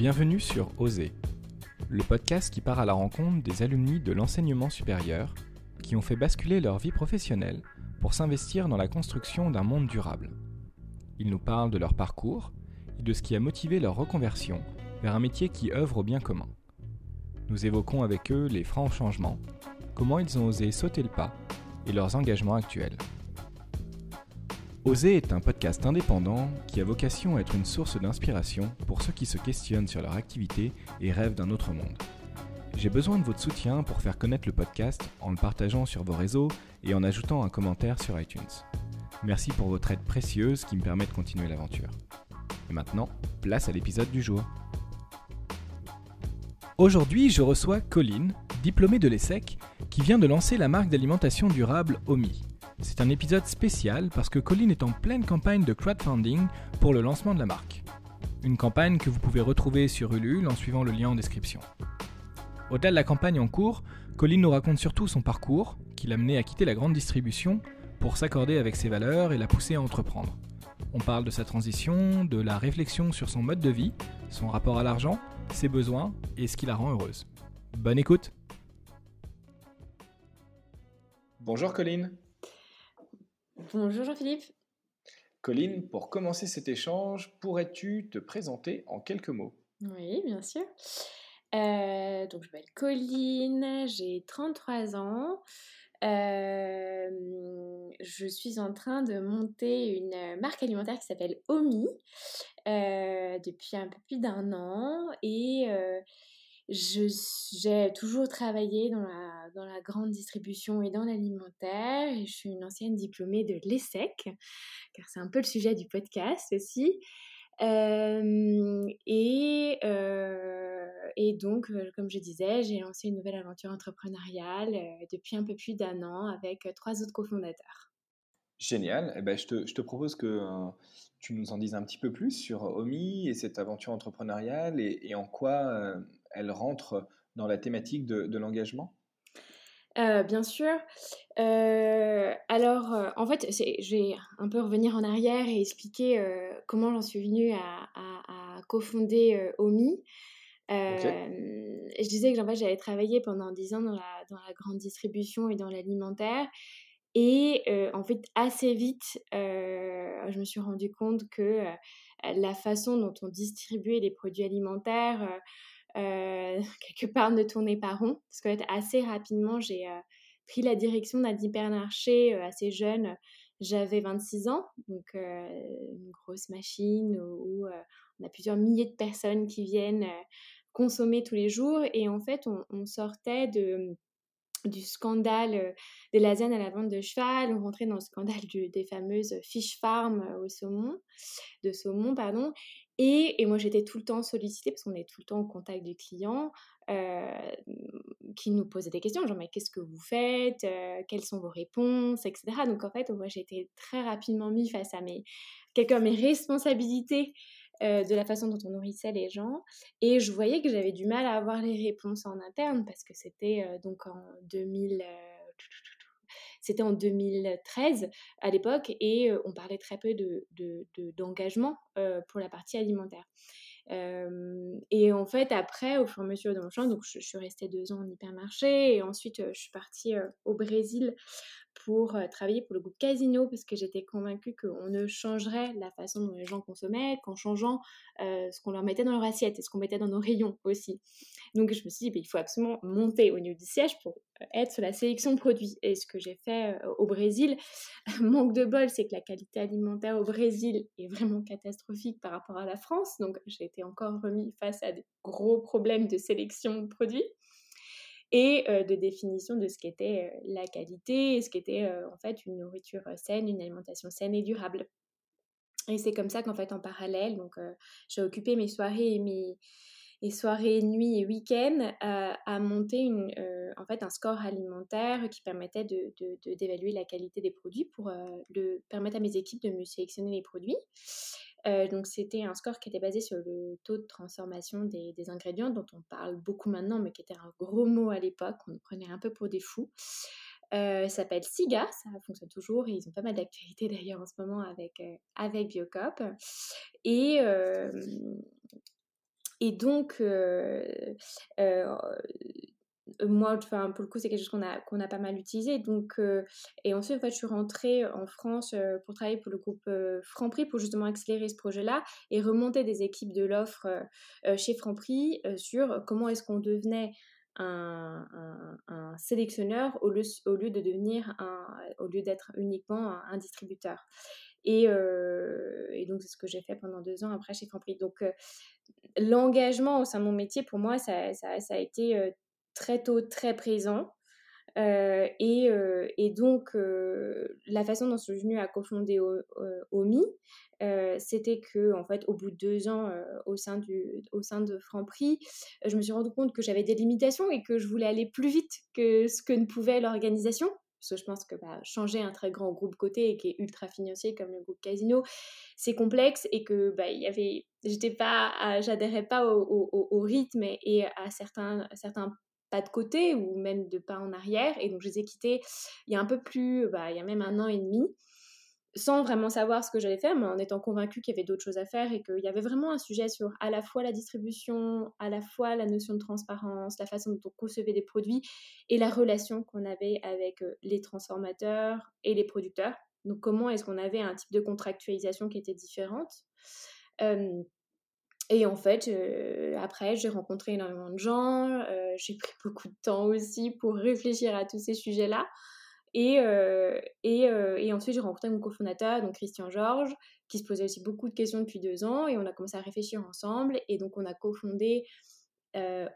Bienvenue sur Oser, le podcast qui part à la rencontre des alumni de l'enseignement supérieur qui ont fait basculer leur vie professionnelle pour s'investir dans la construction d'un monde durable. Ils nous parlent de leur parcours et de ce qui a motivé leur reconversion vers un métier qui œuvre au bien commun. Nous évoquons avec eux les francs changements, comment ils ont osé sauter le pas et leurs engagements actuels. Oser est un podcast indépendant qui a vocation à être une source d'inspiration pour ceux qui se questionnent sur leur activité et rêvent d'un autre monde. J'ai besoin de votre soutien pour faire connaître le podcast en le partageant sur vos réseaux et en ajoutant un commentaire sur iTunes. Merci pour votre aide précieuse qui me permet de continuer l'aventure. Et maintenant, place à l'épisode du jour. Aujourd'hui, je reçois Colline, diplômée de l'ESSEC, qui vient de lancer la marque d'alimentation durable OMI. C'est un épisode spécial parce que Colline est en pleine campagne de crowdfunding pour le lancement de la marque. Une campagne que vous pouvez retrouver sur Ulule en suivant le lien en description. Au-delà de la campagne en cours, Colline nous raconte surtout son parcours, qui l'a mené à quitter la grande distribution pour s'accorder avec ses valeurs et la pousser à entreprendre. On parle de sa transition, de la réflexion sur son mode de vie, son rapport à l'argent, ses besoins et ce qui la rend heureuse. Bonne écoute Bonjour Colline Bonjour Jean-Philippe. Colline, pour commencer cet échange, pourrais-tu te présenter en quelques mots? Oui, bien sûr. Euh, donc, je m'appelle Colline, j'ai 33 ans. Euh, je suis en train de monter une marque alimentaire qui s'appelle Omi euh, depuis un peu plus d'un an et j'ai toujours travaillé dans la, dans la grande distribution et dans l'alimentaire je suis une ancienne diplômée de l'ESSEC, car c'est un peu le sujet du podcast aussi. Euh, et, euh, et donc, euh, comme je disais, j'ai lancé une nouvelle aventure entrepreneuriale depuis un peu plus d'un an avec trois autres cofondateurs. Génial. Eh ben, je, te, je, te, propose que tu nous en dises un petit peu plus sur OMI et cette aventure entrepreneuriale et en quoi elle rentre dans la thématique de, l'engagement? Euh, bien sûr. Euh, alors, euh, en fait, je vais un peu revenir en arrière et expliquer comment j'en suis venue à, à, cofonder OMI. Je disais que j'avais travaillé pendant 10 ans dans la, dans la grande distribution et dans l'alimentaire. Et en fait, assez vite, je me suis rendu compte que la façon dont on distribuait les produits alimentaires, quelque part ne tournait pas rond. Parce que assez rapidement, j'ai euh, pris la direction d'un hypermarché euh, assez jeune. J'avais 26 ans, donc une grosse machine où, on a plusieurs milliers de personnes qui viennent consommer tous les jours. Et en fait, on, sortait de du scandale des lasagnes à la vente de cheval, on rentrait dans le scandale des fameuses fish farm au saumon, de saumon, pardon, et, moi, j'étais tout le temps sollicitée parce qu'on est tout le temps au contact du client euh, qui nous posait des questions, genre mais qu'est-ce que vous faites, euh, quelles sont vos réponses, etc. Donc en fait, moi, j'ai été très rapidement mis face à mes, mes responsabilités euh, de la façon dont on nourrissait les gens. Et je voyais que j'avais du mal à avoir les réponses en interne parce que c'était donc en 2000 c'était en 2013 à l'époque et on parlait très peu d'engagement de, de, pour la partie alimentaire. et en fait, après, au fur et à mesure de mon je, suis restée deux ans en hypermarché et ensuite je suis partie au Brésil pour travailler pour le groupe Casino parce que j'étais convaincue qu'on ne changerait la façon dont les gens consommaient qu'en changeant ce qu'on leur mettait dans leur assiette et ce qu'on mettait dans nos rayons aussi. Donc je me suis dit, bah, il faut absolument monter au niveau du siège pour être sur la sélection de produits. Et ce que j'ai fait au Brésil, manque de bol, c'est que la qualité alimentaire au Brésil est vraiment catastrophique par rapport à la France. Donc j'ai été encore remis face à des gros problèmes de sélection de produits et de définition de ce qu'était la qualité et ce qu'était en fait une nourriture saine, une alimentation saine et durable. Et c'est comme ça qu'en fait en parallèle, donc j'ai occupé mes soirées et mes soirées, nuits et week-ends à monter une, en fait un score alimentaire qui permettait de, d'évaluer la qualité des produits pour le, permettre à mes équipes de mieux sélectionner les produits. Euh, donc c'était un score qui était basé sur le taux de transformation des, ingrédients dont on parle beaucoup maintenant, mais qui était un gros mot à l'époque. On prenait un peu pour des fous. Euh, s'appelle SIGA, ça fonctionne toujours et ils ont pas mal d'actualités d'ailleurs en ce moment avec, euh, avec Biocop. Et, et donc, moi, enfin, pour le coup, c'est quelque chose qu'on a, qu'on a pas mal utilisé. Donc, et ensuite, en fait, je suis rentrée en France pour travailler pour le groupe Franprix pour justement accélérer ce projet-là et remonter des équipes de l'offre chez Franprix sur comment est-ce qu'on devenait un, sélectionneur au lieu, au lieu de devenir un, au lieu d'être uniquement un, distributeur. Et, donc, c'est ce que j'ai fait pendant deux ans après chez Franprix. Donc, l'engagement au sein de mon métier, pour moi, ça, a été très tôt très présent. Et, donc, la façon dont je suis venue à cofonder OMI, c'était que, en fait, au bout de deux ans au, sein du, au sein de Franprix, je me suis rendu compte que j'avais des limitations et que je voulais aller plus vite que ce que ne pouvait l'organisation. Parce que je pense que bah, changer un très grand groupe côté et qui est ultra financier comme le groupe Casino, c'est complexe et que bah, y avait, j'étais pas, j'adhérais pas au, rythme et, et à certains, certains pas de côté ou même de pas en arrière. Et donc, je les ai quittés il y a un peu plus, bah, il y a même un an et demi, sans vraiment savoir ce que j'allais faire, mais en étant convaincue qu'il y avait d'autres choses à faire et qu'il y avait vraiment un sujet sur à la fois la distribution, à la fois la notion de transparence, la façon dont on concevait des produits et la relation qu'on avait avec les transformateurs et les producteurs. Donc, comment est-ce qu'on avait un type de contractualisation qui était différente et en fait, euh, après, j'ai rencontré énormément de gens, euh, j'ai pris beaucoup de temps aussi pour réfléchir à tous ces sujets-là. Et, euh, et, ensuite, j'ai rencontré mon cofondateur, donc Christian Georges, qui se posait aussi beaucoup de questions depuis deux ans, et on a commencé à réfléchir ensemble. Et donc, on a cofondé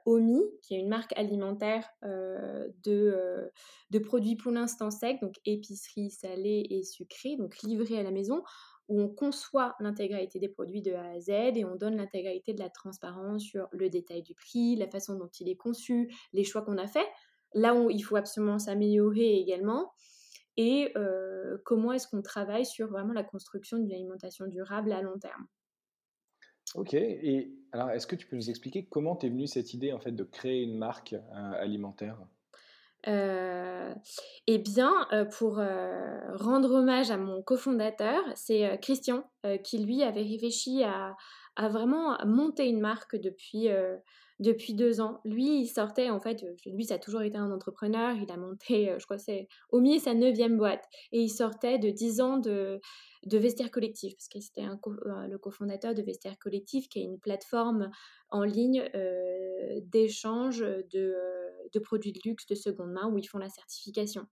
Omi, qui est une marque alimentaire de, de produits pour l'instant secs, donc épicerie salée et sucrée, donc livrée à la maison où on conçoit l'intégralité des produits de A à Z et on donne l'intégralité de la transparence sur le détail du prix, la façon dont il est conçu, les choix qu'on a faits, là où il faut absolument s'améliorer également, et euh, comment est-ce qu'on travaille sur vraiment la construction d'une alimentation durable à long terme? Ok, et alors est-ce que tu peux nous expliquer comment t'es venue cette idée en fait de créer une marque euh, alimentaire? Euh, eh bien, euh, pour euh, rendre hommage à mon cofondateur, c'est Christian qui lui avait réfléchi à, à, vraiment monter une marque depuis depuis deux ans. Lui, il sortait, en fait, lui, ça a toujours été un entrepreneur. Il a monté, je crois, c'est au mieux sa neuvième boîte. Et il sortait de dix ans de, de Vestiaire Collectif, parce que c'était le cofondateur de Vestiaire Collectif, qui est une plateforme en ligne d'échange de de produits de luxe de seconde main où ils font la certification.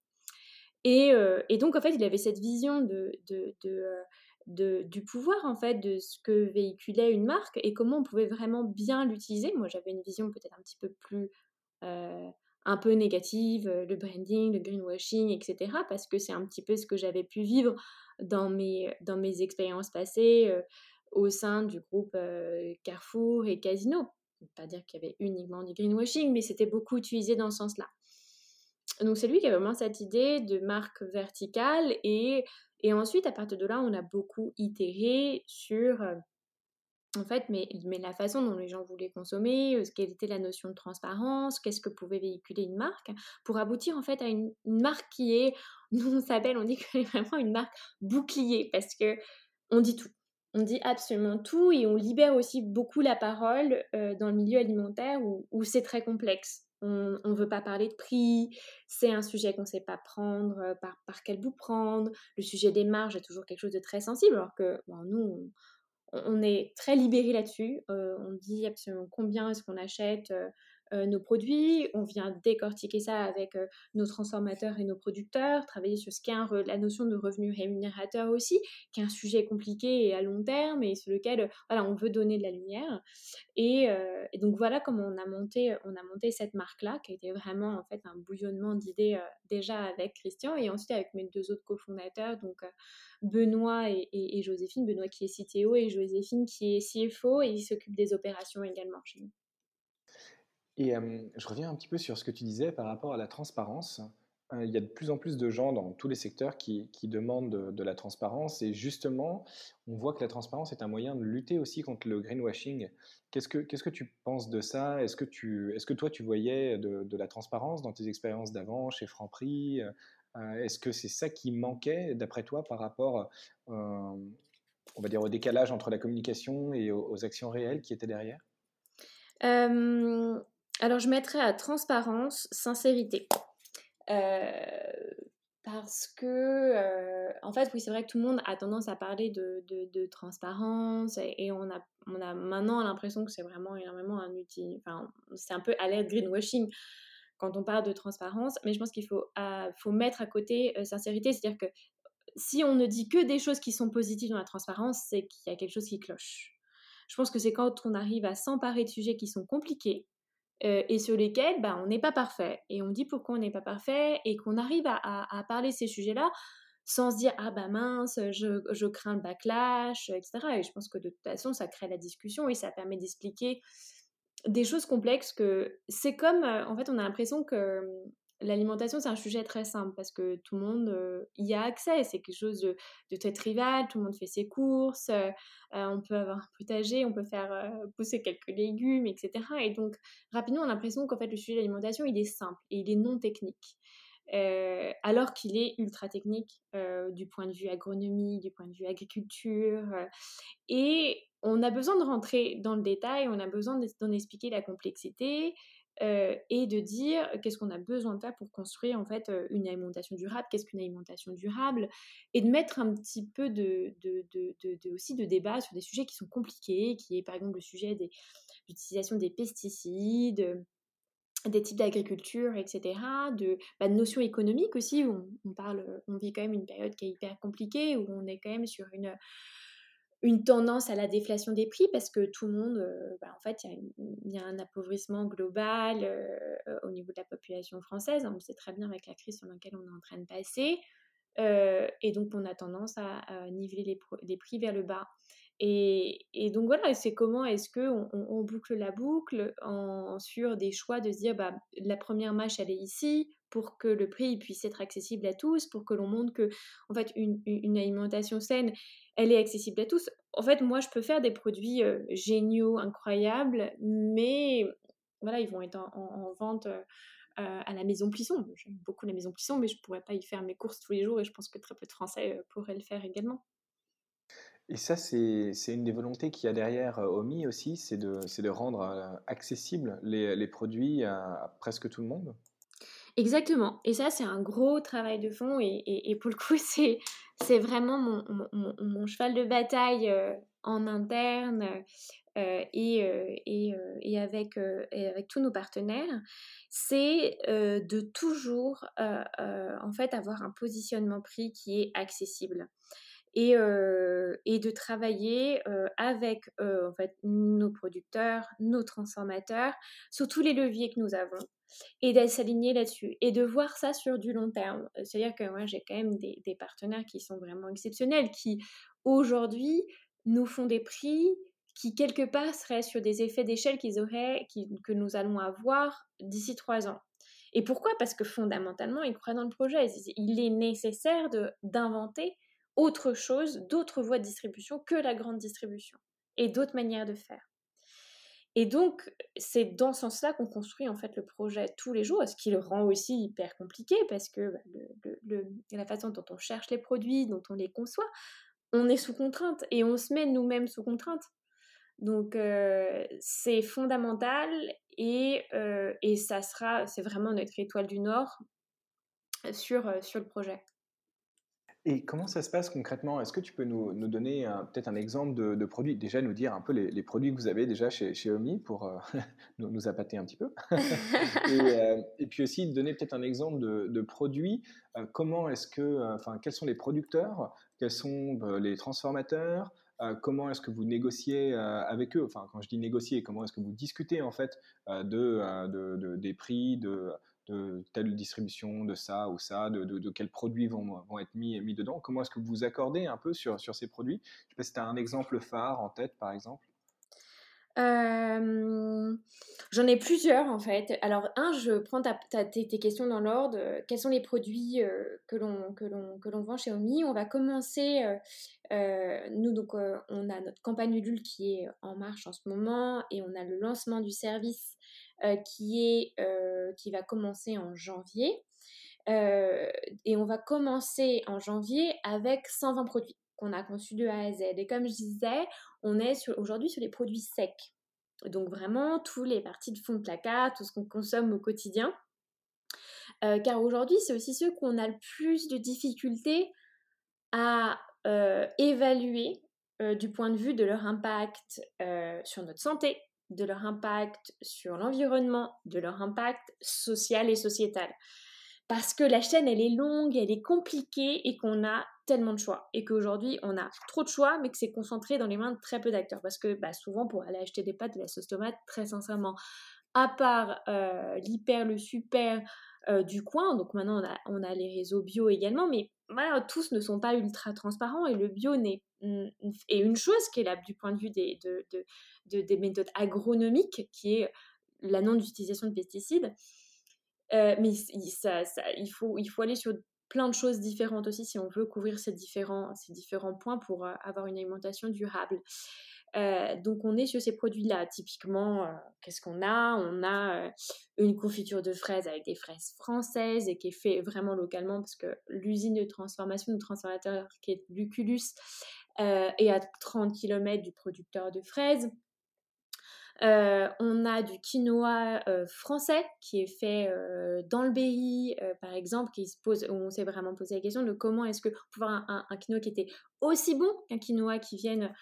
Et, euh, et donc, en fait, il avait cette vision de, de, euh, du pouvoir, en fait, de ce que véhiculait une marque et comment on pouvait vraiment bien l'utiliser. Moi, j'avais une vision peut-être un petit peu plus... Euh, un peu négative, le branding, le greenwashing, etc. Parce que c'est un petit peu ce que j'avais pu vivre dans mes, expériences passées au sein du groupe Carrefour et Casino pas dire qu'il y avait uniquement du greenwashing, mais c'était beaucoup utilisé dans ce sens-là. Donc c'est lui qui a vraiment cette idée de marque verticale et, et ensuite à partir de là on a beaucoup itéré sur euh, en fait mais, mais la façon dont les gens voulaient consommer, euh, quelle était la notion de transparence, qu'est-ce que pouvait véhiculer une marque pour aboutir en fait à une, marque qui est, nous on s'appelle, on dit que c'est vraiment une marque bouclier parce que on dit tout on dit absolument tout et on libère aussi beaucoup la parole euh, dans le milieu alimentaire où, c'est très complexe. On ne veut pas parler de prix, c'est un sujet qu'on ne sait pas prendre, euh, par, quel bout prendre. Le sujet des marges est toujours quelque chose de très sensible, alors que nous, on, est très libéré là-dessus. Euh, on dit absolument combien est-ce qu'on achète, euh, nos produits, on vient décortiquer ça avec euh, nos transformateurs et nos producteurs, travailler sur ce qu'est la notion de revenu rémunérateur aussi, qui est un sujet compliqué et à long terme et sur lequel voilà, on veut donner de la lumière. Et, euh, donc voilà comment on a monté, cette marque-là, qui a été vraiment en fait un bouillonnement d'idées déjà avec Christian et ensuite avec mes deux autres cofondateurs, donc Benoît et, Joséphine, Benoît qui est CTO et Joséphine qui est CFO et il s'occupe des opérations également chez nous. Et je reviens un petit peu sur ce que tu disais par rapport à la transparence. il y a de plus en plus de gens dans tous les secteurs qui, demandent de, la transparence et justement, on voit que la transparence est un moyen de lutter aussi contre le greenwashing. Qu'est-ce que, tu penses de ça? Est-ce que, toi, tu voyais de, la transparence dans tes expériences d'avant chez Franprix Est-ce que c'est ça qui manquait, d'après toi, par rapport, on va dire, au décalage entre la communication et aux actions réelles qui étaient derrière? Alors, je mettrais à transparence, sincérité. parce que, en fait, oui, c'est vrai que tout le monde a tendance à parler de, transparence et, on, a, on a maintenant l'impression que c'est vraiment énormément un outil, enfin, c'est un peu à l'air greenwashing quand on parle de transparence, mais je pense qu'il faut, faut mettre à côté sincérité, c'est-à-dire que si on ne dit que des choses qui sont positives dans la transparence, c'est qu'il y a quelque chose qui cloche. Je pense que c'est quand on arrive à s'emparer de sujets qui sont compliqués, euh, et sur lesquels bah, on n'est pas parfait. Et on dit pourquoi on n'est pas parfait et qu'on arrive à, parler ces sujets-là sans se dire ah bah mince, je, crains le backlash, etc. Et je pense que de toute façon, ça crée la discussion et ça permet d'expliquer des choses complexes que c'est comme, euh, en fait, on a l'impression que l'alimentation, c'est un sujet très simple parce que tout le monde euh, y a accès. C'est quelque chose de, très trivial. Tout le monde fait ses courses. Euh, euh, on peut avoir un potager, on peut faire pousser quelques légumes, etc. Et donc, rapidement, on a l'impression qu'en fait, le sujet de l'alimentation, il est simple et il est non technique. alors qu'il est ultra technique du point de vue agronomie, du point de vue agriculture. et on a besoin de rentrer dans le détail, on a besoin d'en expliquer la complexité, euh, et de dire qu'est-ce qu'on a besoin de faire pour construire en fait euh, une alimentation durable, qu'est-ce qu'une alimentation durable, et de mettre un petit peu de, de, aussi de débat sur des sujets qui sont compliqués, qui est par exemple le sujet de l'utilisation des pesticides, des types d'agriculture, etc., de, bah, de, notions économiques aussi, où on, parle, on vit quand même une période qui est hyper compliquée, où on est quand même sur une une tendance à la déflation des prix parce que tout le monde, euh, bah, en fait, il y, a un appauvrissement global euh, au niveau de la population française. On le sait très bien avec la crise sur laquelle on est en train de passer. Euh, et donc, on a tendance à, niveler les, prix vers le bas. Et, donc, voilà, c'est comment est-ce qu'on on, boucle la boucle sur des choix de se dire, bah, la première marche, elle est ici, pour que le prix puisse être accessible à tous, pour que l'on montre que en fait une, alimentation saine, elle est accessible à tous. En fait, moi, je peux faire des produits euh, géniaux, incroyables, mais voilà, ils vont être en, vente euh, à la maison Plisson. J'aime beaucoup la maison Plisson, mais je ne pourrais pas y faire mes courses tous les jours et je pense que très peu de Français euh, pourraient le faire également. Et ça, c'est une des volontés qu'il y a derrière OMI aussi, c'est de, de, rendre accessibles les, les produits à presque tout le monde? Exactement. Et ça, c'est un gros travail de fond. Et, pour le coup, c'est, c'est vraiment mon, cheval de bataille euh, en interne euh, et, euh, et, avec, tous nos partenaires. C'est de toujours, en fait, avoir un positionnement prix qui est accessible. Et, de travailler avec nos producteurs, nos transformateurs, sur tous les leviers que nous avons et d'être s'aligner là-dessus et de voir ça sur du long terme. C'est-à-dire que moi, j'ai quand même des, partenaires qui sont vraiment exceptionnels, qui aujourd'hui nous font des prix qui quelque part seraient sur des effets d'échelle qu'ils auraient, que nous allons avoir d'ici trois ans. Et pourquoi? Parce que fondamentalement, ils croient dans le projet. Il est nécessaire d'inventer autre chose, d'autres voies de distribution que la grande distribution et d'autres manières de faire. Et donc, c'est dans ce sens-là qu'on construit en fait le projet tous les jours, ce qui le rend aussi hyper compliqué parce que bah, la façon dont on cherche les produits, dont on les conçoit, on est sous contrainte et on se met nous-mêmes sous contrainte. Donc, euh, c'est fondamental et, euh, et ça sera, c'est vraiment notre étoile du Nord sur, euh, sur le projet. Et comment ça se passe concrètement? Est-ce que tu peux nous, nous donner peut-être un exemple de, de, produit? Déjà nous dire un peu les, les, produits que vous avez déjà chez, chez Omi pour euh, nous, nous, appâter un petit peu. et, euh, et, puis aussi donner peut-être un exemple de, de produit. Euh, comment est-ce que, enfin, quels sont les producteurs? Quels sont les transformateurs? Comment est-ce que vous négociez avec eux? Enfin, quand je dis négocier, comment est-ce que vous discutez en fait de, de, des prix, de, de telle distribution, de ça ou ça, de, de, quels produits vont, vont, être mis, mis dedans Comment est-ce que vous vous accordez un peu sur, sur ces produits? Je sais pas si tu as un exemple phare en tête, par exemple. J'en ai plusieurs en fait. Alors, un, je prends ta, tes, questions dans l'ordre. Quels sont les produits euh, que l'on que l'on vend chez Omi? On va commencer. Euh, euh, nous, donc, on a notre campagne Ulule qui est en marche en ce moment et on a le lancement du service qui, est, euh, qui va commencer en janvier. Euh, et on va commencer en janvier avec 120 produits qu'on a conçus de A à Z. Et comme je disais, on est aujourd'hui sur les produits secs. Donc vraiment, tous les parties de fond de placard, tout ce qu'on consomme au quotidien. Euh, car aujourd'hui, c'est aussi ceux qu'on a le plus de difficultés à euh, évaluer euh, du point de vue de leur impact sur notre santé, de leur impact sur l'environnement, de leur impact social et sociétal. Parce que la chaîne, elle est longue, elle est compliquée et qu'on a tellement de choix. Et qu'aujourd'hui, on a trop de choix, mais que c'est concentré dans les mains de très peu d'acteurs. Parce que bah, souvent, pour aller acheter des pâtes, de la sauce tomate, très sincèrement, à part l'hyper, le super, euh, du coin. Donc maintenant, on a, on a, les réseaux bio également, mais voilà, tous ne sont pas ultra transparents et le bio n'est, est une chose qui est là du point de vue des, de, de, des méthodes agronomiques, qui est la non-utilisation de pesticides. Euh, mais ça, il, faut, il faut aller sur plein de choses différentes aussi si on veut couvrir ces différents, ces différents points pour euh, avoir une alimentation durable. Euh, donc on est sur ces produits-là. Typiquement, euh, qu'est-ce qu'on a? On a euh, une confiture de fraises avec des fraises françaises et qui est fait vraiment localement parce que l'usine de transformation du transformateur qui est Luculus est à 30 km du producteur de fraises. Euh, on a du quinoa euh, français qui est fait euh, dans le Berry, par exemple, qui se pose, où on s'est vraiment posé la question de comment est-ce que pour avoir un, quinoa qui était aussi bon qu'un quinoa qui vienne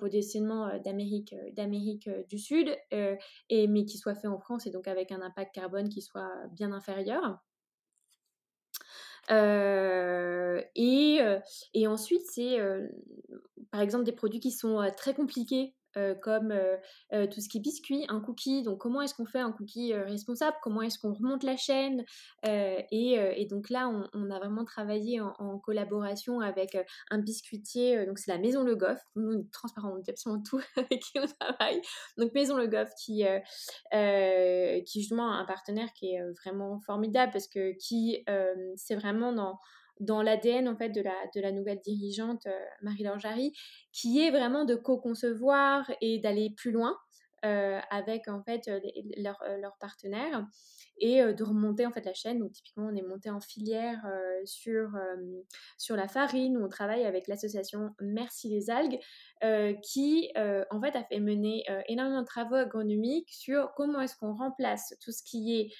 potentiellement d'Amérique, d'Amérique du Sud, et, mais qui soit fait en France et donc avec un impact carbone qui soit bien inférieur. et, ensuite, c'est par exemple des produits qui sont très compliqués euh, comme euh, euh, tout ce qui est biscuit, un cookie. Donc, comment est-ce qu'on fait un cookie responsable? Comment est-ce qu'on remonte la chaîne? Et, donc là, on, a vraiment travaillé en, collaboration avec un biscuitier. donc, c'est la Maison Le Goff. Nous, on transparent, on absolument tout avec qui on travaille. Donc, Maison Le Goff qui, qui justement a un partenaire qui est vraiment formidable parce que qui, c'est vraiment dans dans l'ADN en fait de la, nouvelle dirigeante euh, Marie-Laure Jarry, qui est vraiment de co-concevoir et d'aller plus loin euh, avec en fait leurs leur partenaires et de remonter en fait la chaîne. Donc typiquement on est monté en filière sur, sur la farine où on travaille avec l'association Merci les algues qui en fait a fait mener énormément de travaux agronomiques sur comment est-ce qu'on remplace tout ce qui est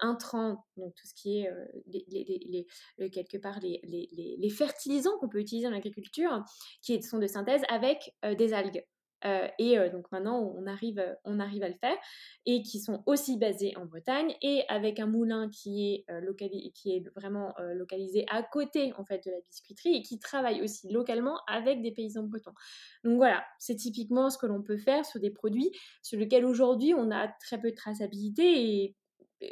intrant, donc tout ce qui est quelque part les, les fertilisants qu'on peut utiliser dans l'agriculture qui sont de synthèse avec des algues. Euh, et euh, donc maintenant, on arrive, on arrive à le faire, et qui sont aussi basés en Bretagne, et avec un moulin qui est, euh, qui est vraiment localisé à côté en fait de la biscuiterie, et qui travaille aussi localement avec des paysans bretons. Donc voilà, c'est typiquement ce que l'on peut faire sur des produits sur lesquels aujourd'hui on a très peu de traçabilité, et,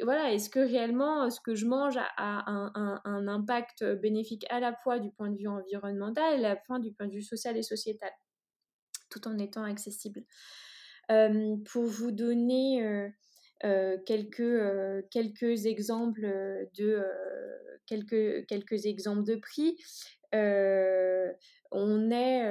voilà, est-ce que réellement ce que je mange a, un, impact bénéfique à la fois du point de vue environnemental et à la fois du point de vue social et sociétal? Tout en étant accessible. pour vous donner quelques, quelques exemples de quelques, quelques exemples de prix. on, est,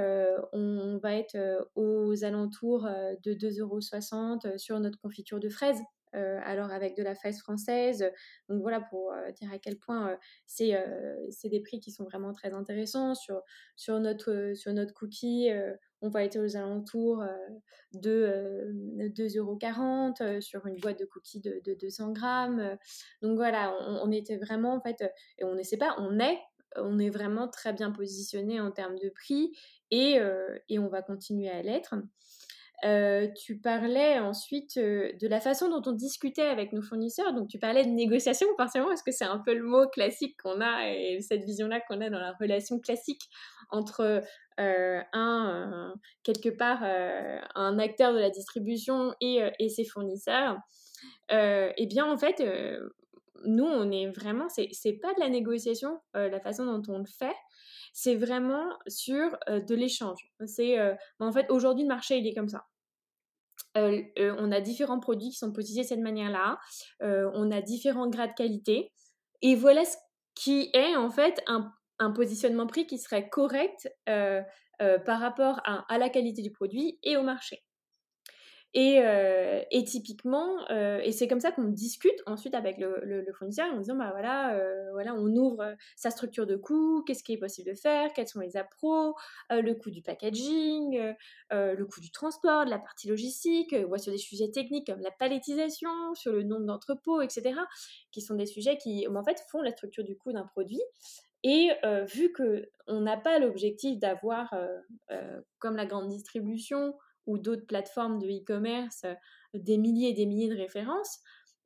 on va être aux alentours de 2,60 euros sur notre confiture de fraises. alors avec de la fraise française. Donc voilà pour dire à quel point c'est des prix qui sont vraiment très intéressants. Sur, sur, notre, sur notre cookie, on va être aux alentours euh, de 2,40 euh, euros euh, sur une boîte de cookies de, 200 grammes. Donc voilà, on, était vraiment en fait, et on ne sait pas, on est, on est vraiment très bien positionné en termes de prix et on va continuer à l'être. Euh, tu parlais ensuite euh, de la façon dont on discutait avec nos fournisseurs. Donc, tu parlais de négociation, forcément, parce que c'est un peu le mot classique qu'on a et cette vision-là qu'on a dans la relation classique entre euh, un, quelque part, un acteur de la distribution et, ses fournisseurs? eh bien, en fait, nous, on est vraiment, c'est pas de la négociation, la façon dont on le fait c'est vraiment sur de l'échange. C'est en fait aujourd'hui le marché il est comme ça. On a différents produits qui sont positionnés de cette manière-là. on a différents grades de qualité. Et voilà ce qui est en fait un, positionnement prix qui serait correct par rapport à, la qualité du produit et au marché. Et, euh, et typiquement, euh, et c'est comme ça qu'on discute ensuite avec le, fournisseur en disant bah voilà, euh, voilà, on ouvre sa structure de coût, qu'est-ce qui est possible de faire, quels sont les appros, le coût du packaging, le coût du transport, de la partie logistique, voit sur des sujets techniques comme la palettisation, sur le nombre d'entrepôts, etc., qui sont des sujets qui en fait font la structure du coût d'un produit. Et vu que on n'a pas l'objectif d'avoir, comme la grande distribution, ou d'autres plateformes de e-commerce euh, des milliers et des milliers de références,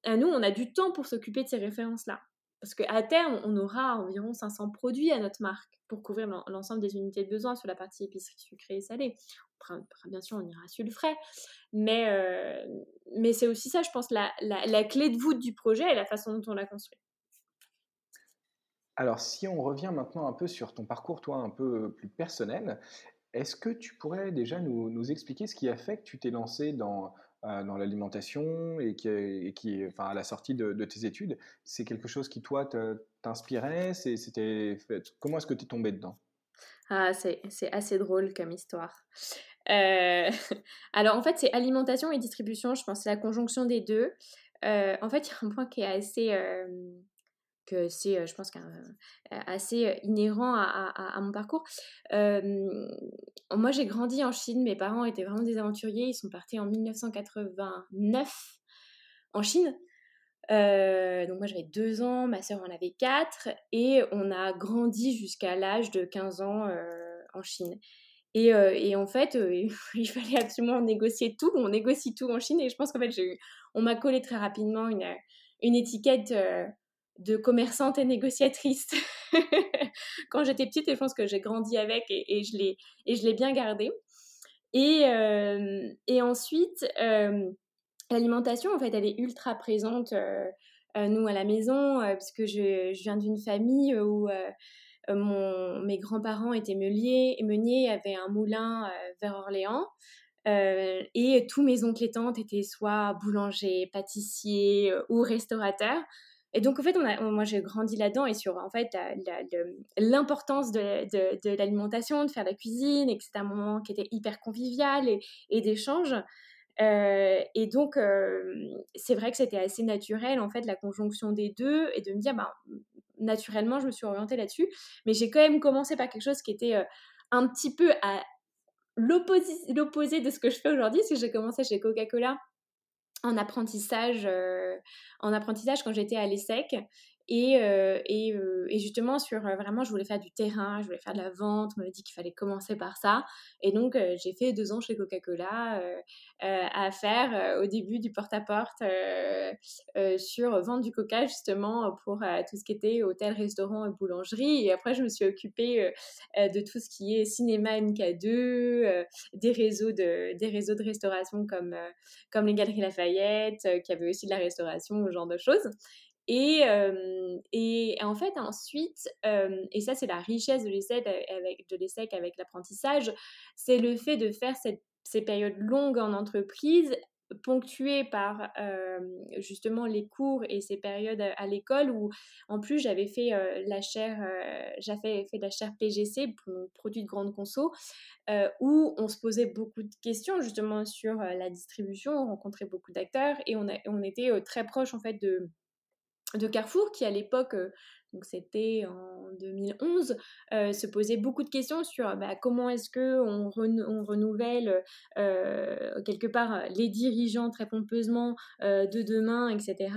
à nous, on a du temps pour s'occuper de ces références-là. Parce qu'à terme, on aura environ 500 produits à notre marque pour couvrir l'ensemble des unités de besoin sur la partie épicerie sucrée et salée. bien sûr, on ira sur le frais. Mais, euh, c'est aussi ça, je pense, la, clé de voûte du projet et la façon dont on l'a construit. Alors, si on revient maintenant un peu sur ton parcours, toi, un peu plus personnel, est-ce que tu pourrais déjà nous, expliquer ce qui a fait que tu t'es lancé dans, euh, dans l'alimentation et qui, qui, enfin, à la sortie de, tes études, c'est quelque chose qui, toi, t'inspirait? C'était Comment est-ce que tu es tombé dedans? Ah, c'est assez drôle comme histoire. Euh, alors, en fait, c'est alimentation et distribution, je pense, c'est la conjonction des deux. Euh, en fait, il y a un point qui est assez que c'est, je pense, assez inhérent à, mon parcours. moi, j'ai grandi en Chine. Mes parents étaient vraiment des aventuriers. Ils sont partis en 1989 en Chine. donc moi j'avais deux ans, ma soeur en avait quatre et on a grandi jusqu'à l'âge de 15 ans en Chine. Et, en fait, il fallait absolument négocier tout. On négocie tout en Chine et je pense qu'en fait, eu, on m'a collé très rapidement une, une étiquette de commerçante et négociatrice quand j'étais petite et je pense que j'ai grandi avec et, je l'ai bien gardé. Et, euh, et ensuite euh, l'alimentation en fait elle est ultra présente euh, nous à la maison parce que je, je viens d'une famille où mon, mes grands-parents étaient meuniers, meuniers avaient un moulin vers Orléans et tous mes oncles et tantes étaient soit boulangers, pâtissiers ou restaurateurs et donc, en fait, moi, j'ai grandi là-dedans et sur, en fait, l'importance de, de, l'alimentation, de faire la cuisine, et que c'était un moment qui était hyper convivial et, et d'échange. Euh, et donc, euh, c'est vrai que c'était assez naturel, en fait, la conjonction des deux et de me dire, bah, naturellement, je me suis orientée là-dessus. Mais j'ai quand même commencé par quelque chose qui était euh, un petit peu à l'opposé de ce que je fais aujourd'hui, parce que j'ai commencé chez Coca-Cola en apprentissage, euh, en apprentissage quand j'étais à l'ESSEC. Et, euh, euh, et, justement, sur vraiment, je voulais faire du terrain, je voulais faire de la vente. On m'avait dit qu'il fallait commencer par ça. Et donc, j'ai fait deux ans chez Coca-Cola à faire au début du porte-à-porte sur vendre du coca, justement, pour tout ce qui était hôtel, restaurant et boulangerie. Et après, je me suis occupée de tout ce qui est cinéma MK2, des, réseaux de, des réseaux de restauration comme, comme les Galeries Lafayette, qui avaient aussi de la restauration, ce genre de choses. Et, en fait, ensuite, et ça, c'est la richesse de l'ESSEC avec, de avec l'apprentissage, c'est le fait de faire ces périodes longues en entreprise ponctuées par justement les cours et ces périodes à, l'école où en plus j'avais fait la chaire j'avais fait la chaire PGC pour produit de grande conso où on se posait beaucoup de questions justement sur la distribution on rencontrait beaucoup d'acteurs et on, on était très proche en fait de de Carrefour qui à l'époque euh, donc c'était en 2011, euh, se posait beaucoup de questions sur bah, comment est-ce que on, renouvelle euh, quelque part les dirigeants très pompeusement de demain, etc.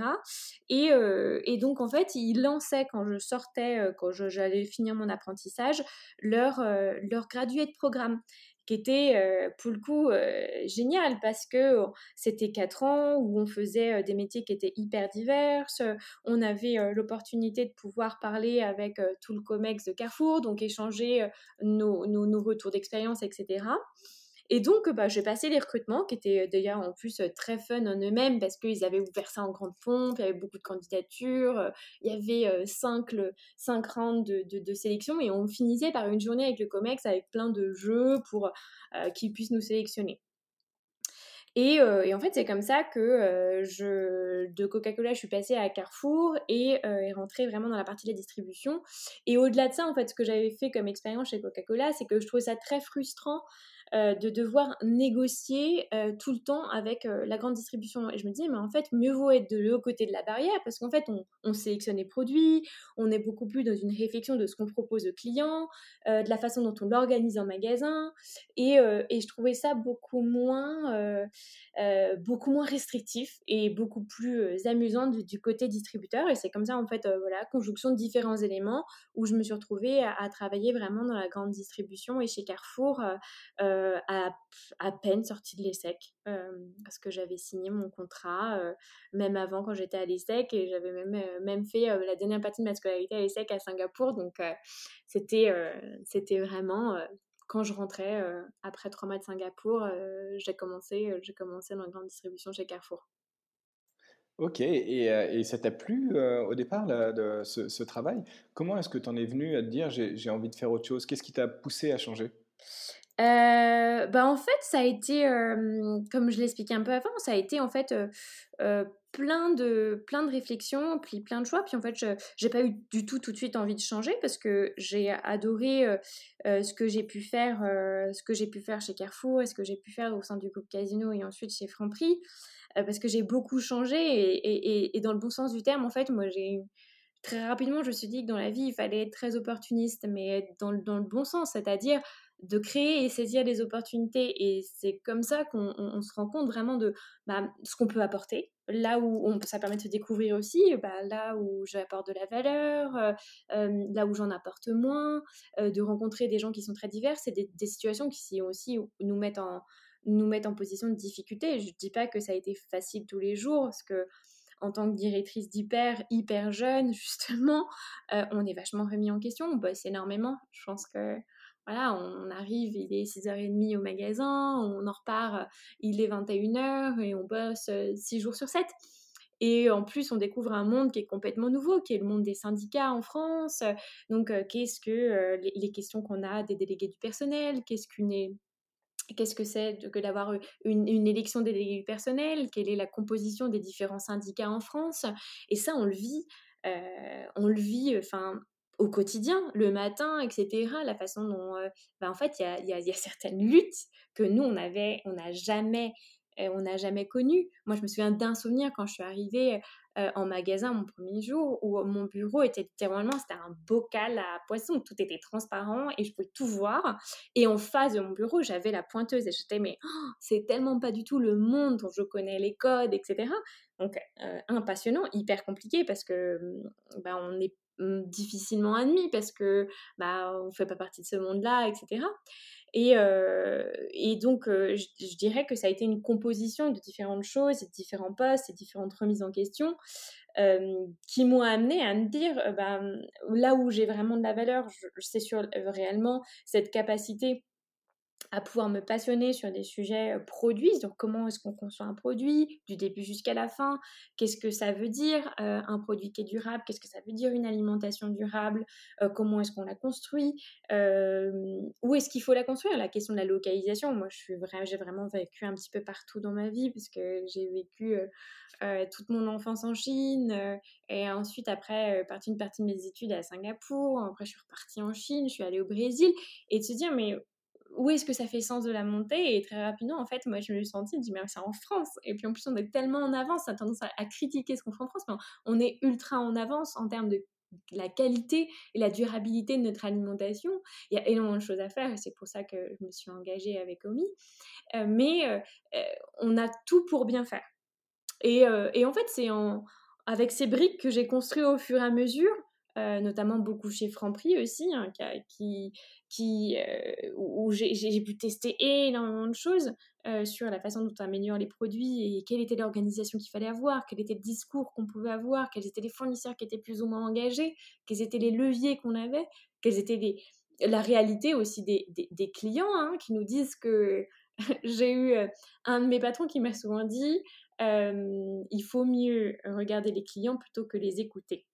Et, et, donc en fait, ils lançaient quand je sortais, quand j'allais finir mon apprentissage, leur, leur gradué de programme qui était euh, pour le coup euh, génial parce que c'était quatre ans où on faisait euh, des métiers qui étaient hyper divers, on avait l'opportunité de pouvoir parler avec tout le COMEX de Carrefour, donc échanger nos, nos retours d'expérience, etc. Et donc, bah, j'ai passé les recrutements, qui étaient d'ailleurs en plus très fun en eux-mêmes, parce qu'ils avaient ouvert ça en grande pompe, il y avait beaucoup de candidatures, il y avait cinq, cinq rounds de, de, sélection, et on finissait par une journée avec le COMEX avec plein de jeux pour qu'ils puissent nous sélectionner. Et, en fait, c'est comme ça que de Coca-Cola, je suis passée à Carrefour et rentrée vraiment dans la partie de la distribution. Et au-delà de ça, en fait, ce que j'avais fait comme expérience chez Coca-Cola, c'est que je trouvais ça très frustrant de devoir négocier tout le temps avec la grande distribution. Et je me dis, mais en fait, mieux vaut être de l'autre côté de la barrière parce qu'en fait, on, on, sélectionne les produits, on est beaucoup plus dans une réflexion de ce qu'on propose aux clients, de la façon dont on l'organise en magasin. Et, et, je trouvais ça beaucoup moins, beaucoup moins restrictif et beaucoup plus amusant du, côté distributeur. Et c'est comme ça, en fait, voilà, conjonction de différents éléments où je me suis retrouvée à, travailler vraiment dans la grande distribution et chez Carrefour à, à, peine sortie de l'ESSEC parce que j'avais signé mon contrat même avant quand j'étais à l'ESSEC et j'avais même, même fait la dernière partie de ma scolarité à l'ESSEC à Singapour. Donc c'était c'était vraiment quand je rentrais après trois mois de Singapour, j'ai commencé, j'ai commencé dans la grande distribution chez Carrefour. Ok, et, et ça t'a plu au départ de ce, travail? Comment est-ce que tu en es venu à te dire j'ai envie de faire autre chose? Qu'est-ce qui t'a poussé à changer? Bah en fait, ça a été, comme je l'expliquais un peu avant, ça a été en fait plein de, plein de réflexions, puis plein de choix. Puis en fait, je n'ai pas eu du tout tout de suite envie de changer parce que j'ai adoré ce que j'ai pu faire, pu faire chez Carrefour, et ce que j'ai pu faire au sein du groupe Casino et ensuite chez Franprix, parce que j'ai beaucoup changé et, et, dans le bon sens du terme, en fait, moi j'ai très rapidement, je me suis dit que dans la vie, il fallait être très opportuniste, mais dans, dans le bon sens, c'est-à-dire de créer et saisir des opportunités. Et c'est comme ça qu'on se rend compte vraiment de bah, ce qu'on peut apporter. Là où ça permet de se découvrir aussi, bah, là où j'apporte de la valeur, euh, euh, là où j'en apporte moins, euh, de rencontrer des gens qui sont très divers. C'est des, situations qui aussi nous mettent en nous mettent en position de difficulté. Je ne dis pas que ça a été facile tous les jours, parce que en tant que directrice d'hyper, hyper jeune, justement, on est vachement remis en question, on bosse énormément. Je pense que voilà, on arrive, il est 6h30 au magasin, on en repart, il est 21h et on bosse 6 jours sur 7. Et en plus, on découvre un monde qui est complètement nouveau, qui est le monde des syndicats en France. Donc, qu'est-ce que les, questions qu'on a des délégués du personnel? Qu'est-ce qu'une Qu'est-ce que c'est que d'avoir une, une, élection des délégués du personnel? Quelle est la composition des différents syndicats en France? Et ça, on le vit. on le vit, enfin, au quotidien, le matin, etc. La façon dont, euh, bah, en fait, il y a, certaines luttes que nous, on avait, on n'a jamais, euh, on n'a jamais connues. Moi, je me souviens d'un souvenir quand je suis arrivée euh, en magasin mon premier jour, où mon bureau était littéralement, c'était un bocal à poisson, tout était transparent et je pouvais tout voir. Et en face de mon bureau, j'avais la pointeuse et j'étais, mais oh, c'est tellement pas du tout le monde dont je connais les codes, etc. Donc, passionnant, hyper compliqué parce que bah, on est difficilement admis parce que bah on fait pas partie de ce monde-là, etc. Et, et donc je, dirais que ça a été une composition de différentes choses, de différents postes, et différentes remises en question qui m'ont amené à me dire bah, là où j'ai vraiment de la valeur, c'est sur réellement cette capacité à pouvoir me passionner sur des sujets produits, donc comment est-ce qu'on conçoit un produit du début jusqu'à la fin, qu'est-ce que ça veut dire un produit qui est durable, qu'est-ce que ça veut dire une alimentation durable, comment est-ce qu'on la construit, où est-ce qu'il faut la construire, la question de la localisation, moi je suis j'ai vraiment vécu un petit peu partout dans ma vie parce que j'ai vécu toute mon enfance en Chine et ensuite après partie une partie de mes études à Singapour, après je suis repartie en Chine, je suis allée au Brésil et de se dire mais où est-ce que ça fait sens de la montée Et très rapidement, en fait, moi, je me suis sentie, je dis, mais c'est en France. Et puis en plus, on est tellement en avance, on a tendance à, critiquer ce qu'on fait en France, mais on est ultra en avance en termes de la qualité et la durabilité de notre alimentation. Il y a énormément de choses à faire et c'est pour ça que je me suis engagée avec OMI. Euh, mais euh, euh, on a tout pour bien faire. Et, et en fait, c'est avec ces briques que j'ai construit au fur et à mesure euh, notamment beaucoup chez Franprix aussi, hein, qui, qui, euh, où j'ai pu tester énormément de choses euh, sur la façon dont on améliore les produits et quelle était l'organisation qu'il fallait avoir, quel était le discours qu'on pouvait avoir, quels étaient les fournisseurs qui étaient plus ou moins engagés, quels étaient les leviers qu'on avait, quelles étaient les, la réalité aussi des, des, clients hein, qui nous disent que j'ai eu un de mes patrons qui m'a souvent dit il faut mieux regarder les clients plutôt que les écouter.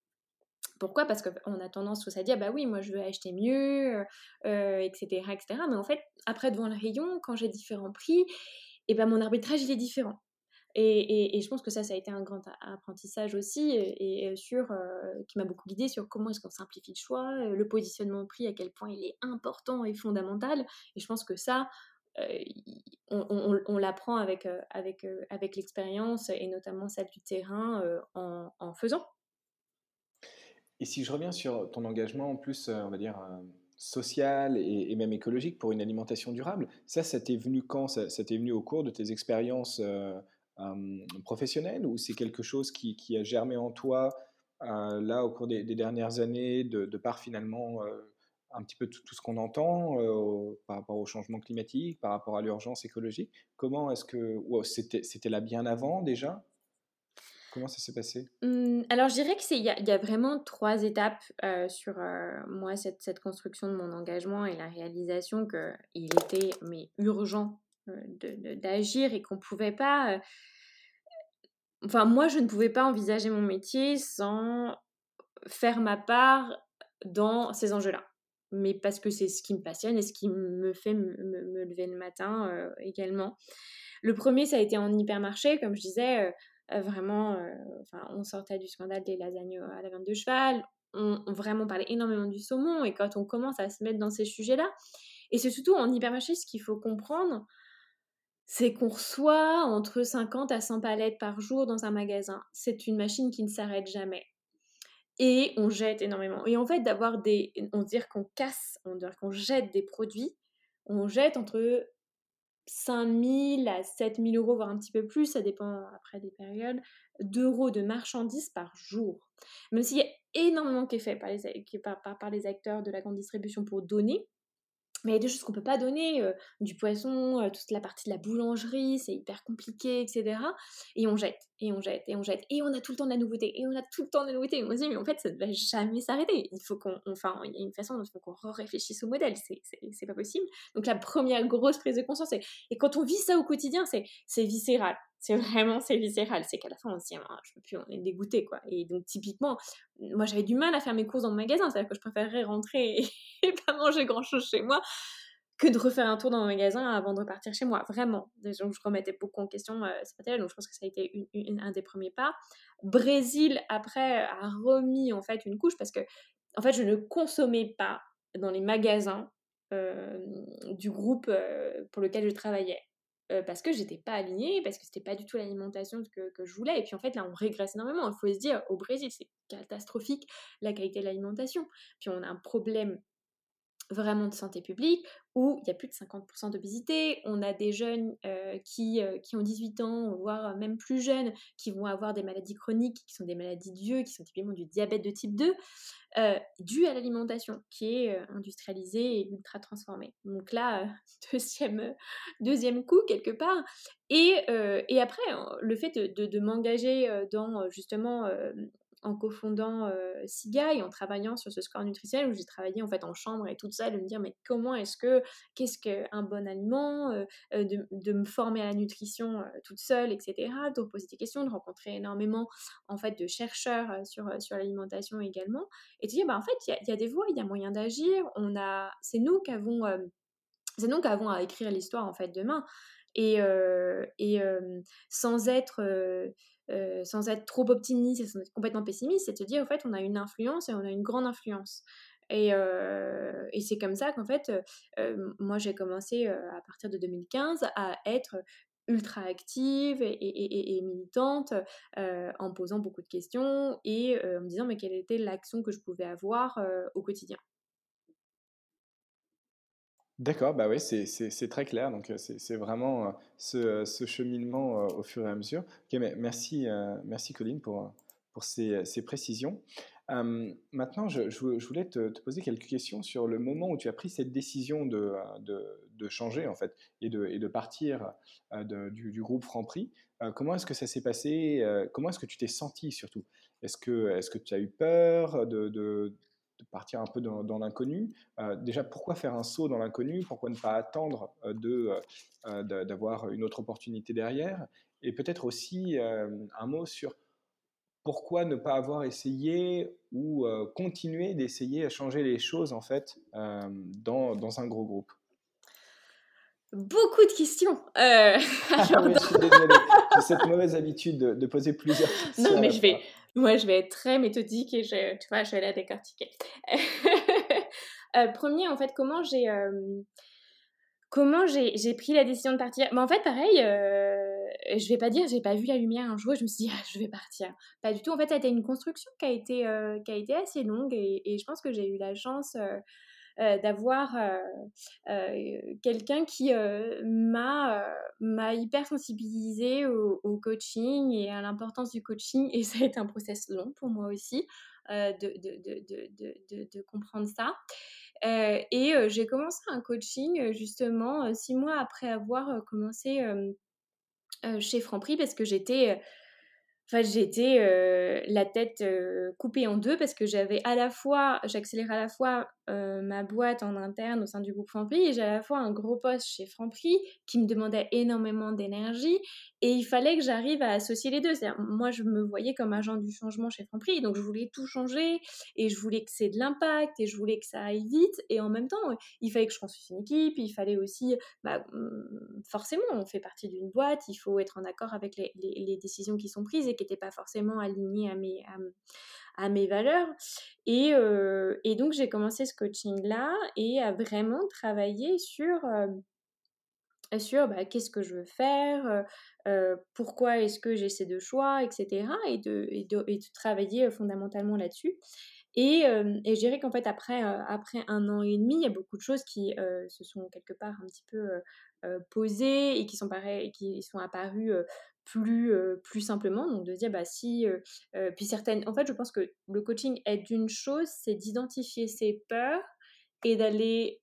Pourquoi? Parce qu'on a tendance tous à dire bah oui, moi je veux acheter mieux, etc., etc. Mais en fait, après devant le rayon, quand j'ai différents prix, et eh ben mon arbitrage il est différent. Et, je pense que ça, ça a été un grand apprentissage aussi, et, sur qui m'a beaucoup guidé sur comment est-ce qu'on simplifie le choix, le positionnement prix, à quel point il est important et fondamental. Et je pense que ça, on, l'apprend avec, avec, avec l'expérience et notamment celle du terrain en, faisant. Et si je reviens sur ton engagement en plus, on va dire, social et, même écologique pour une alimentation durable, ça, ça t'est venu quand? Ça, t'est venu au cours de tes expériences professionnelles ou c'est quelque chose qui, a germé en toi là au cours des, dernières années de, de par finalement un petit peu tout, ce qu'on entend euh, par rapport au changement climatique, par rapport à l'urgence écologique? Comment est-ce que c'était là bien avant déjà? Comment ça s'est passé? Mmh, Alors je dirais que c'est il y, a vraiment trois étapes euh, sur euh, moi cette, cette, construction de mon engagement et la réalisation que il était mais urgent de, d'agir et qu'on pouvait pas. Enfin moi je ne pouvais pas envisager mon métier sans faire ma part dans ces enjeux-là mais parce que c'est ce qui me passionne et ce qui me fait me, lever le matin euh, également. Le premier, ça a été en hypermarché, comme je disais, euh, euh, vraiment, enfin, on sortait du scandale des lasagnes à la viande de cheval, on, vraiment parlait énormément du saumon, et quand on commence à se mettre dans ces sujets-là, et c'est surtout en hypermarché, ce qu'il faut comprendre, c'est qu'on reçoit entre 50 à 100 palettes par jour dans un magasin. C'est une machine qui ne s'arrête jamais et on jette énormément. Et en fait, d'avoir des. On dire qu'on casse, on dire qu'on jette des produits, on jette entre 5000 à 7000 euros, voire un petit peu plus, ça dépend après des périodes, d'euros de marchandises par jour. Même s'il y a énormément qui est fait par les, par, par les acteurs de la grande distribution pour donner, mais il y a des choses qu'on peut pas donner, euh, du poisson, euh, toute la partie de la boulangerie, c'est hyper compliqué, etc. Et on jette, et on jette, et on jette, et on a tout le temps de la nouveauté, et on a tout le temps de la nouveauté. Et on se dit, mais en fait, ça ne va jamais s'arrêter. Il faut qu'on, enfin, il y a une façon il faut qu'on réfléchisse au modèle, c'est pas possible. Donc la première grosse prise de conscience, c'est, et quand on vit ça au quotidien, c'est viscéral. C'est vraiment, c'est viscéral. C'est qu'à la fin, on se dit, ah, je peux plus, on est dégoûté, quoi. Et donc, typiquement, moi, j'avais du mal à faire mes courses dans le magasin. C'est-à-dire que je préférerais rentrer et, pas manger grand-chose chez moi que de refaire un tour dans le magasin avant de repartir chez moi. Vraiment. Donc, je remettais beaucoup en question euh, ce matériel. Donc, je pense que ça a été un des premiers pas. Brésil, après, a remis, en fait, une couche parce que, en fait, je ne consommais pas dans les magasins euh, du groupe euh, pour lequel je travaillais. Euh, parce que j'étais pas alignée, parce que c'était pas du tout l'alimentation que, que, je voulais. Et puis en fait, là, on régresse énormément. Il faut se dire, au Brésil, c'est catastrophique la qualité de l'alimentation. Puis on a un problème vraiment de santé publique, où il y a plus de 50% d'obésité. On a des jeunes euh, qui, euh, qui ont 18 ans, voire même plus jeunes, qui vont avoir des maladies chroniques, qui sont des maladies de qui sont typiquement du diabète de type 2, euh, dû à l'alimentation qui est industrialisée et ultra transformée. Donc là, deuxième, deuxième coup quelque part. Et, et après, le fait de, de m'engager dans justement en cofondant euh, SIGA et en travaillant sur ce score nutritionnel où j'ai travaillé en fait en chambre et toute seule de me dire mais comment est-ce que qu'est-ce qu'un bon aliment euh, euh, de, me former à la nutrition toute seule etc de poser des questions de rencontrer énormément en fait de chercheurs sur, sur l'alimentation également. Et de dire bah en fait il y, a des voies il y a moyen d'agir. On a c'est nous qui avons c'est nous qui avons à écrire l'histoire en fait demain et, et sans être euh, sans être trop optimiste et sans être complètement pessimiste, c'est de dire, en fait, on a une influence et on a une grande influence. Et, euh, c'est comme ça qu'en fait, euh, moi j'ai commencé à partir de 2015 à être ultra active et, et, et militante en posant beaucoup de questions et en me disant mais quelle était l'action que je pouvais avoir au quotidien. D'accord, bah oui, c'est très clair. Donc, c'est vraiment ce, ce, cheminement au fur et à mesure. Mais merci, merci Colline pour, pour ces, ces précisions. maintenant, je, je, voulais te, poser quelques questions sur le moment où tu as pris cette décision de, de, de changer en fait et de, et de partir du, du, groupe Franprix. comment est-ce que ça s'est passé Comment est-ce que tu t'es senti surtout? Est-ce que, est -ce que tu as eu peur de, de partir un peu dans, l'inconnu. Euh, déjà, pourquoi faire un saut dans l'inconnu? Pourquoi ne pas attendre euh, de, euh, d'avoir une autre opportunité derrière? Et peut-être aussi un mot sur pourquoi ne pas avoir essayé ou continuer d'essayer à changer les choses en fait dans, dans un gros groupe? Beaucoup de questions. Euh... Ah, je suis désolée, j'ai cette mauvaise habitude de, poser plusieurs questions. Non, mais je vais, moi, je vais être très méthodique et je, tu vois, je vais la décortiquer. euh, premier, en fait, comment j'ai, euh, comment j'ai pris la décision de partir? Mais en fait, pareil, euh, je vais pas dire, j'ai pas vu la lumière un jour, je me suis dit, ah, je vais partir. Pas du tout. En fait, ça a été une construction qui a été, euh, qui a été assez longue et, et je pense que j'ai eu la chance d'avoir quelqu'un qui m'a m'a hyper sensibilisée au, coaching et à l'importance du coaching. Et ça a été un process long pour moi aussi de, de, de, de, comprendre ça. Euh, et j'ai commencé un coaching justement six mois après avoir commencé chez Franprix parce que j'étais Enfin, j'étais la tête coupée en deux parce que j'avais à la fois, j'accélérais à la fois euh, ma boîte en interne au sein du groupe Franprix et j'ai à la fois un gros poste chez Franprix qui me demandait énormément d'énergie et il fallait que j'arrive à associer les deux. C'est-à-dire, moi, je me voyais comme agent du changement chez Franprix, donc je voulais tout changer et je voulais que c'est de l'impact et je voulais que ça aille vite et en même temps, il fallait que je construise une équipe, il fallait aussi, bah, mmh, forcément, on fait partie d'une boîte, il faut être en accord avec les, décisions qui sont prises et qui n'étaient pas forcément alignées à mes, mes valeurs. Et, euh, et donc, j'ai commencé ce coaching-là et à vraiment travailler sur, euh, sur bah, qu'est-ce que je veux faire, euh, pourquoi est-ce que j'ai ces deux choix, etc. Et de, et de, et de travailler fondamentalement là-dessus. Et, et, je dirais qu'en fait, après, après un an et demi, il y a beaucoup de choses qui se sont quelque part un petit peu posées et qui sont, qui sont apparues plus, simplement. Donc de dire, bah si, puis certaines, en fait, je pense que le coaching est d'une chose, c'est d'identifier ses peurs et d'aller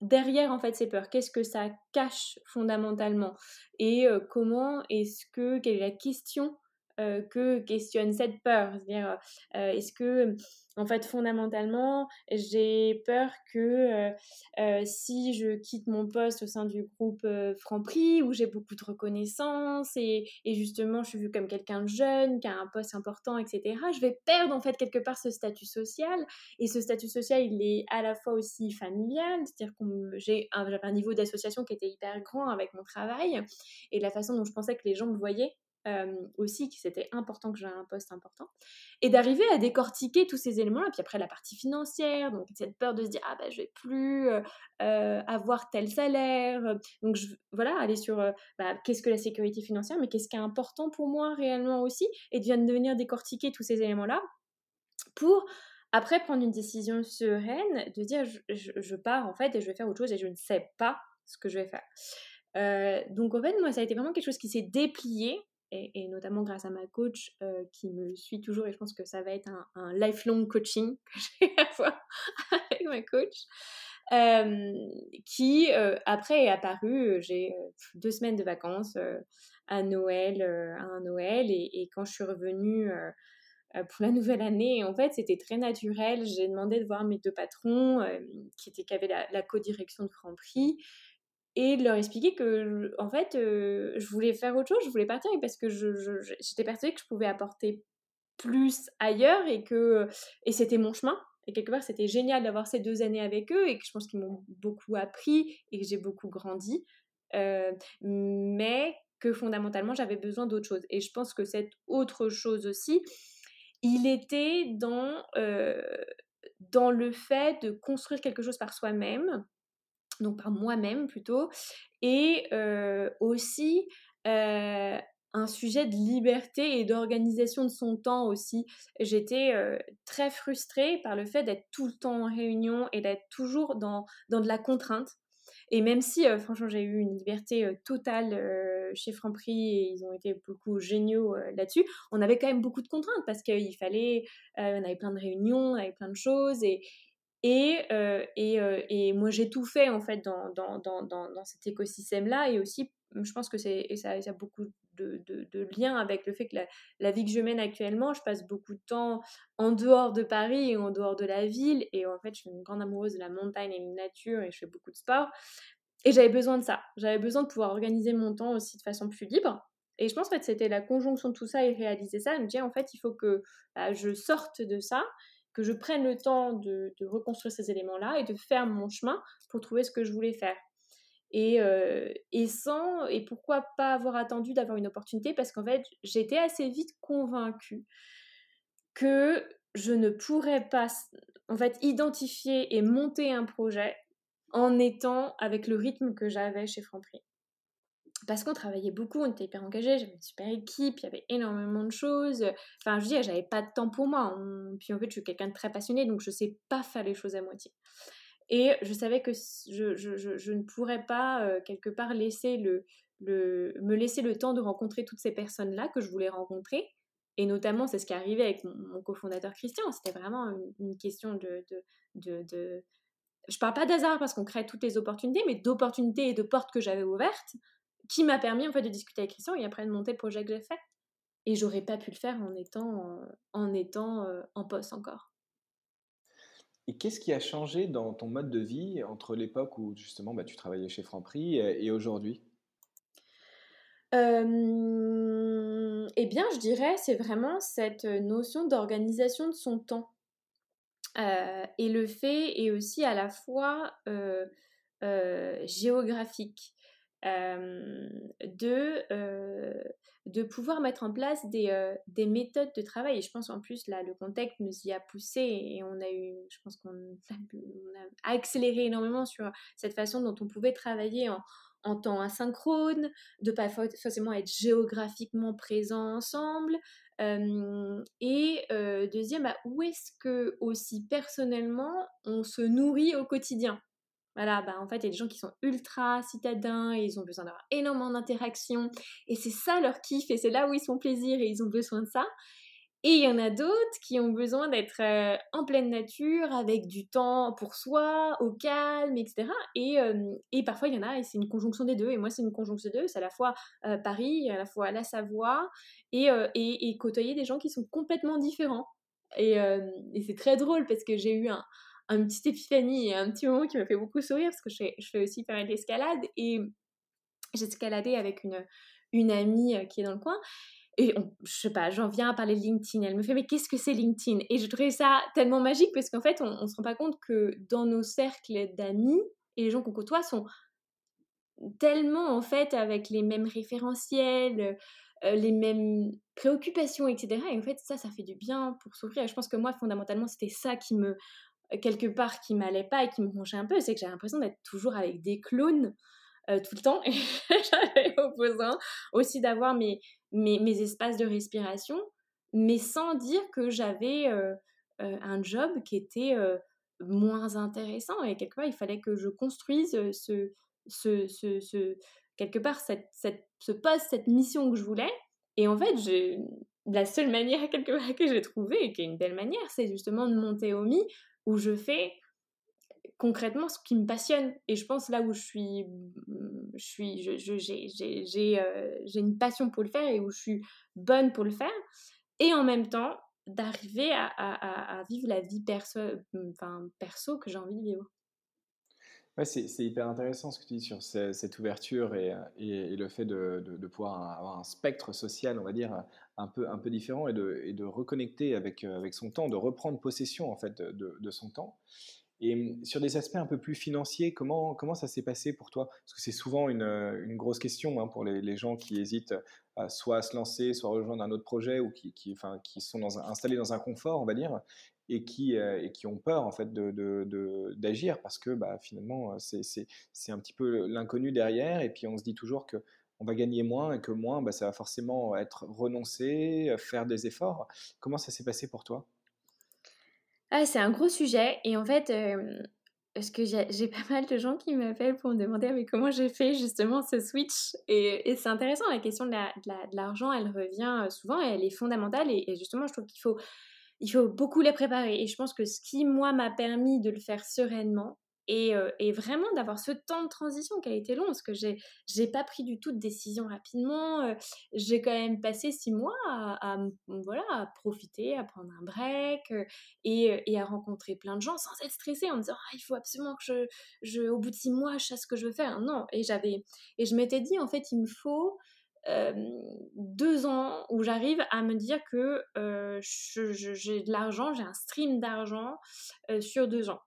derrière en fait ces peurs. Qu'est-ce que ça cache fondamentalement et comment est-ce que, quelle est la question que questionne cette peur C'est-à-dire, est-ce que en fait, fondamentalement, j'ai peur que euh, euh, si je quitte mon poste au sein du groupe euh, Franprix, où j'ai beaucoup de reconnaissance et, justement je suis vue comme quelqu'un de jeune, qui a un poste important, etc., je vais perdre en fait quelque part ce statut social. Et ce statut social, il est à la fois aussi familial, c'est-à-dire que j'ai un, un niveau d'association qui était hyper grand avec mon travail et la façon dont je pensais que les gens me voyaient aussi que c'était important que j'ai un poste important et d'arriver à décortiquer tous ces éléments là puis après la partie financière donc cette peur de se dire ah ben je vais plus avoir tel salaire donc voilà aller sur bah, qu'est-ce que la sécurité financière mais qu'est-ce qui est important pour moi réellement aussi et de venir décortiquer tous ces éléments là pour après prendre une décision sereine de dire je, pars en fait et je vais faire autre chose et je ne sais pas ce que je vais faire. Donc en fait moi ça a été vraiment quelque chose qui s'est déplié et, notamment grâce à ma coach euh, qui me suit toujours et je pense que ça va être un, lifelong coaching que je vais avoir avec ma coach. Euh, qui euh, après est apparu, j'ai deux semaines de vacances à Noël, à Noël, et, quand je suis revenue pour la nouvelle année, en fait c'était très naturel, j'ai demandé de voir mes deux patrons qui, étaient, qui avaient la, la co-direction de Franprix, et de leur expliquer que en fait euh, je voulais faire autre chose, je voulais partir parce que j'étais je, persuadée que je pouvais apporter plus ailleurs et que et c'était mon chemin. Et quelque part c'était génial d'avoir ces deux années avec eux et que je pense qu'ils m'ont beaucoup appris et que j'ai beaucoup grandi. Euh, mais que fondamentalement j'avais besoin d'autre chose. Et je pense que cette autre chose aussi il était dans euh, dans le fait de construire quelque chose par soi-même donc par moi-même plutôt, et aussi un sujet de liberté et d'organisation de son temps aussi. J'étais très frustrée par le fait d'être tout le temps en réunion et d'être toujours dans, dans de la contrainte. Et même si, franchement, j'ai eu une liberté totale chez Franprix et ils ont été beaucoup géniaux là-dessus, on avait quand même beaucoup de contraintes parce qu'il fallait, on avait plein de réunions, on avait plein de choses et, et, euh, et, euh, et, moi, j'ai tout fait en fait dans, dans, dans, dans cet écosystème-là. Et aussi, je pense que c'est, ça, ça, a beaucoup de, de, liens avec le fait que la, la, vie que je mène actuellement, je passe beaucoup de temps en dehors de Paris et en dehors de la ville. Et en fait, je suis une grande amoureuse de la montagne et de la nature et je fais beaucoup de sport. Et j'avais besoin de ça. J'avais besoin de pouvoir organiser mon temps aussi de façon plus libre. Et je pense que c'était la conjonction de tout ça et réaliser ça. Me disais, en fait, il faut que bah, je sorte de ça que je prenne le temps de, reconstruire ces éléments-là et de faire mon chemin pour trouver ce que je voulais faire. Et, euh, et sans, et pourquoi pas avoir attendu d'avoir une opportunité? Parce qu'en fait, j'étais assez vite convaincue que je ne pourrais pas en fait identifier et monter un projet en étant avec le rythme que j'avais chez Franprix parce qu'on travaillait beaucoup, on était hyper engagés, j'avais une super équipe, il y avait énormément de choses. Enfin, je veux dire, j'avais pas de temps pour moi. Puis en fait, je suis quelqu'un de très passionné, donc je sais pas faire les choses à moitié. Et je savais que je, ne pourrais pas, euh, quelque part, laisser le, me laisser le temps de rencontrer toutes ces personnes-là que je voulais rencontrer. Et notamment, c'est ce qui est arrivé avec mon, cofondateur Christian. C'était vraiment une, question de, de, de, de... Je parle pas d'hasard parce qu'on crée toutes les opportunités, mais d'opportunités et de portes que j'avais ouvertes qui m'a permis en fait de discuter avec Christian et après de monter le projet que j'ai fait. Et j'aurais pas pu le faire en étant, en, étant euh, en poste encore. Et qu'est-ce qui a changé dans ton mode de vie entre l'époque où justement bah, tu travaillais chez Franprix et, aujourd'hui? Euh, Eh bien, je dirais, c'est vraiment cette notion d'organisation de son temps. Euh, et le fait est aussi à la fois géographique de, de pouvoir mettre en place des, des, méthodes de travail. Et je pense en plus, là, le contexte nous y a poussé et on a eu, je pense qu'on a, accéléré énormément sur cette façon dont on pouvait travailler en, en temps asynchrone, de pas forcément être géographiquement présent ensemble. et deuxième, bah, où est-ce que aussi personnellement on se nourrit au quotidien? Voilà, bah en fait, il y a des gens qui sont ultra citadins et ils ont besoin d'avoir énormément d'interactions. Et c'est ça leur kiff et c'est là où ils sont plaisir et ils ont besoin de ça. Et il y en a d'autres qui ont besoin d'être euh, en pleine nature, avec du temps pour soi, au calme, etc. Et, et parfois, il y en a, et c'est une conjonction des deux. Et moi, c'est une conjonction des deux. C'est à la fois euh, Paris, à la fois la Savoie, et, euh, et, et, côtoyer des gens qui sont complètement différents. Et, et c'est très drôle parce que j'ai eu un, un petit épiphanie et un petit moment qui m'a fait beaucoup sourire parce que je fais, aussi pas mal d'escalade et j'ai escaladé avec une, une amie euh, qui est dans le coin et je sais pas, j'en viens à parler de LinkedIn. Elle me fait mais qu'est-ce que c'est LinkedIn? Et je trouvais ça tellement magique parce qu'en fait on, on se rend pas compte que dans nos cercles d'amis et les gens qu'on côtoie sont tellement en fait avec les mêmes référentiels, euh, les mêmes préoccupations, etc. Et en fait ça, ça fait du bien pour s'ouvrir. Je pense que moi fondamentalement c'était ça qui me quelque part qui m'allait pas et qui me rongeait un peu, c'est que j'avais l'impression d'être toujours avec des clones euh, tout le temps. Et j'avais besoin aussi d'avoir mes, mes, espaces de respiration, mais sans dire que j'avais euh, euh, un job qui était moins intéressant. Et quelque part, il fallait que je construise ce, ce, ce, quelque part cette, cette, ce poste, cette mission que je voulais. Et en fait, la seule manière quelque part que j'ai trouvé, et qui est une belle manière, c'est justement de monter au Mi où je fais concrètement ce qui me passionne. Et je pense là où je suis, je suis, j'ai, euh, j'ai, une passion pour le faire et où je suis bonne pour le faire. Et en même temps, d'arriver à, vivre la vie perso, enfin, perso que j'ai envie de vivre. Ouais, c'est, hyper intéressant ce que tu dis sur cette ouverture et, et, le fait de, pouvoir avoir un spectre social, on va dire, un peu, un peu différent et de, et de reconnecter avec, avec son temps, de reprendre possession en fait de, de son temps. Et hum, sur des aspects un peu plus financiers, comment, comment ça s'est passé pour toi? Parce que c'est souvent une, une, grosse question hein, pour les, les, gens qui hésitent à soit à se lancer, soit à rejoindre un autre projet ou qui, qui, enfin, qui sont installés dans un confort, on va dire et qui, euh, et qui ont peur en fait d'agir de, parce que bah, finalement c'est un petit peu l'inconnu derrière et puis on se dit toujours que on va gagner moins et que moins bah, ça va forcément être renoncer, faire des efforts. Comment ça s'est passé pour toi? Ah, C'est un gros sujet et en fait euh, parce que j'ai pas mal de gens qui m'appellent pour me demander mais comment j'ai fait justement ce switch? et, c'est intéressant la question de l'argent elle revient souvent et elle est fondamentale et, et justement je trouve qu'il faut il faut beaucoup les préparer. Et je pense que ce qui, moi, m'a permis de le faire sereinement, et, vraiment d'avoir ce temps de transition qui a été long, parce que j'ai j'ai pas pris du tout de décision rapidement. J'ai quand même passé six mois à, voilà à profiter, à prendre un break et, à rencontrer plein de gens sans être stressée en me disant ah, il faut absolument que je, je au bout de six mois je sache ce que je veux faire. Non et j'avais et je m'étais dit en fait il me faut deux ans où j'arrive à me dire que j'ai de l'argent, j'ai un stream d'argent sur deux ans.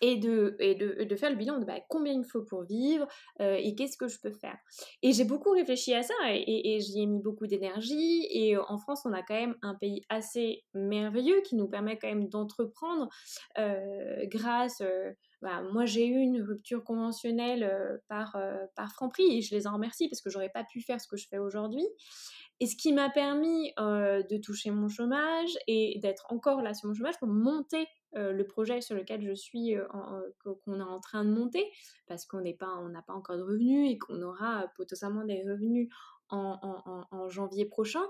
Et de, et de, de, faire le bilan de bah, combien il me faut pour vivre euh, et qu'est-ce que je peux faire. Et j'ai beaucoup réfléchi à ça et, j'y ai mis beaucoup d'énergie. Et en France, on a quand même un pays assez merveilleux qui nous permet quand même d'entreprendre euh, grâce... Euh, bah, moi, j'ai eu une rupture conventionnelle par, par Franprix et je les en remercie parce que j'aurais pas pu faire ce que je fais aujourd'hui. Et ce qui m'a permis de toucher mon chômage et d'être encore là sur mon chômage pour monter euh, le projet sur lequel je suis, euh, qu'on est en train de monter, parce qu'on n'est pas, on n'a pas encore de revenus et qu'on aura potentiellement des revenus en, janvier prochain,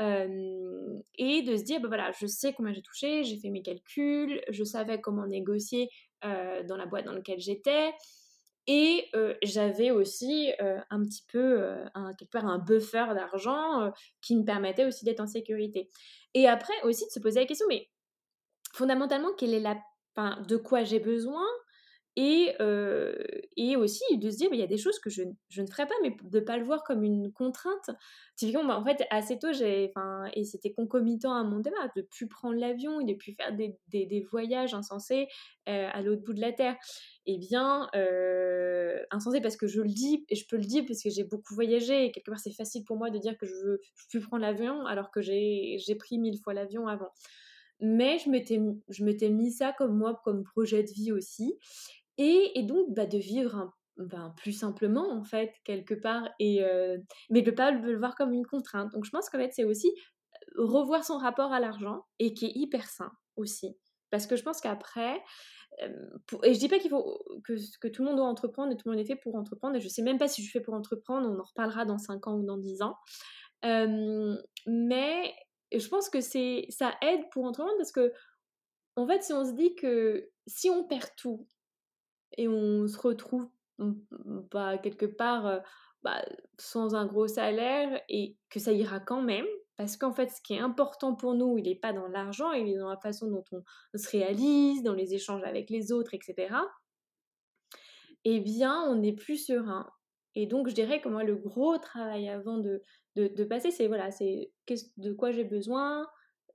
euh, et de se dire, bah voilà, je sais combien j'ai touché, j'ai fait mes calculs, je savais comment négocier dans la boîte dans laquelle j'étais, et j'avais aussi un petit peu, quelque part, un buffer d'argent qui me permettait aussi d'être en sécurité. Et après aussi de se poser la question, mais fondamentalement, quelle est la, de quoi j'ai besoin et, et aussi de se dire, il y a des choses que je, je, ne ferai pas, mais de ne pas le voir comme une contrainte. Typiquement, bah, en fait, assez tôt, j'ai, et c'était concomitant à mon débat, de ne plus prendre l'avion et de plus faire des, des, voyages insensés à l'autre bout de la Terre. Eh bien, euh, insensé parce que je le dis, et je peux le dire parce que j'ai beaucoup voyagé, et quelque part, c'est facile pour moi de dire que je ne veux plus prendre l'avion alors que j'ai pris mille fois l'avion avant mais je m'étais, mis ça comme moi, comme projet de vie aussi. Et, et donc, bah, de vivre un, ben, plus simplement, en fait, quelque part, et, euh, mais de ne pas le voir comme une contrainte. Donc, je pense qu'en fait, c'est aussi revoir son rapport à l'argent, et qui est hyper sain aussi. Parce que je pense qu'après, et je dis pas qu'il faut que, tout le monde doit entreprendre et tout le monde est fait pour entreprendre. Et je sais même pas si je fais pour entreprendre. On en reparlera dans 5 ans ou dans 10 ans. mais et je pense que c'est ça aide pour entreprendre parce que, en fait, si on se dit que si on perd tout et on se retrouve bah, quelque part euh, bah, sans un gros salaire et que ça ira quand même, parce qu'en fait, ce qui est important pour nous, il n'est pas dans l'argent, il est dans la façon dont on se réalise, dans les échanges avec les autres, etc. Eh bien, on est plus serein. Et donc, je dirais que moi, le gros travail avant de, de, passer, c'est voilà, c'est de quoi j'ai besoin,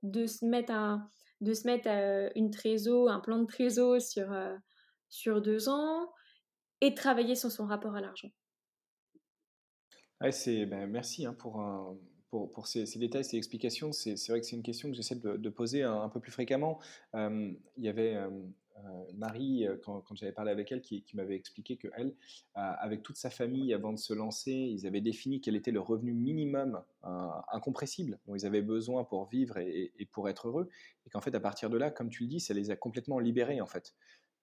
de se mettre, un, de se mettre euh, une trésor, un plan de trésor sur, euh, sur deux ans et travailler sur son rapport à l'argent. Ouais, ben, merci hein, pour, pour, pour ces, détails, ces explications. C'est, vrai que c'est une question que j'essaie de, poser un, peu plus fréquemment. Il y avait Marie, euh, quand, j'avais parlé avec elle, qui, m'avait expliqué que elle, euh, avec toute sa famille, avant de se lancer, ils avaient défini quel était le revenu minimum incompressible dont ils avaient besoin pour vivre et, pour être heureux, et qu'en fait, à partir de là, comme tu le dis, ça les a complètement libérés en fait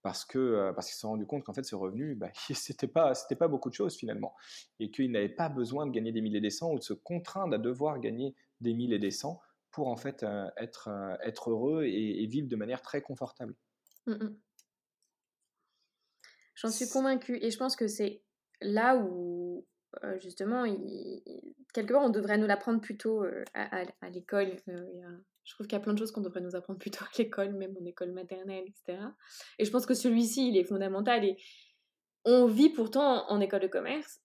parce que parce qu'ils se sont rendus compte qu'en fait ce revenu, bah, c'était pas c'était pas beaucoup de choses finalement, et qu'ils n'avaient pas besoin de gagner des milliers et des cents ou de se contraindre à devoir gagner des milliers et des cents pour en fait être heureux et, vivre de manière très confortable. Mmh. J'en suis convaincue et je pense que c'est là où justement, quelque part, on devrait nous l'apprendre plus tôt à, l'école. je trouve qu'il y a plein de choses qu'on devrait nous apprendre plus tôt à l'école, même en école maternelle, etc. Et je pense que celui-ci, il est fondamental. Et on vit pourtant en école de commerce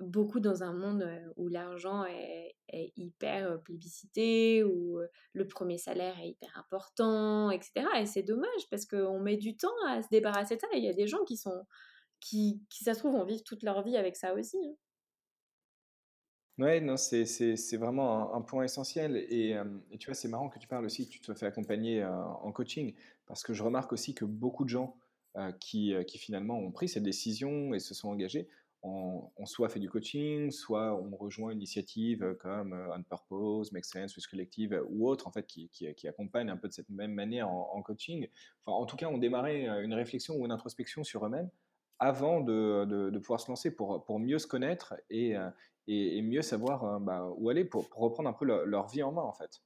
beaucoup dans un monde où l'argent est, hyper plébiscité, où le premier salaire est hyper important, etc. Et c'est dommage parce qu'on met du temps à se débarrasser de ça. il y a des gens qui sont, qui, qui ça se trouve, vont vivre toute leur vie avec ça aussi. Hein. Ouais, non, c'est, vraiment un, point essentiel. Et, et, tu vois, c'est marrant que tu parles aussi que tu te fais accompagner en coaching, parce que je remarque aussi que beaucoup de gens qui, qui finalement ont pris cette décision et se sont engagés on, soit fait du coaching, soit on rejoint une initiative euh, comme euh, On Purpose, Make Sense, Swiss Collective euh, ou autre en fait qui, qui, accompagne un peu de cette même manière en, coaching. Enfin, en tout cas, on démarrait une réflexion ou une introspection sur eux-mêmes avant de, pouvoir se lancer pour, pour mieux se connaître et, et, mieux savoir bah, où aller pour, reprendre un peu leur, vie en main en fait.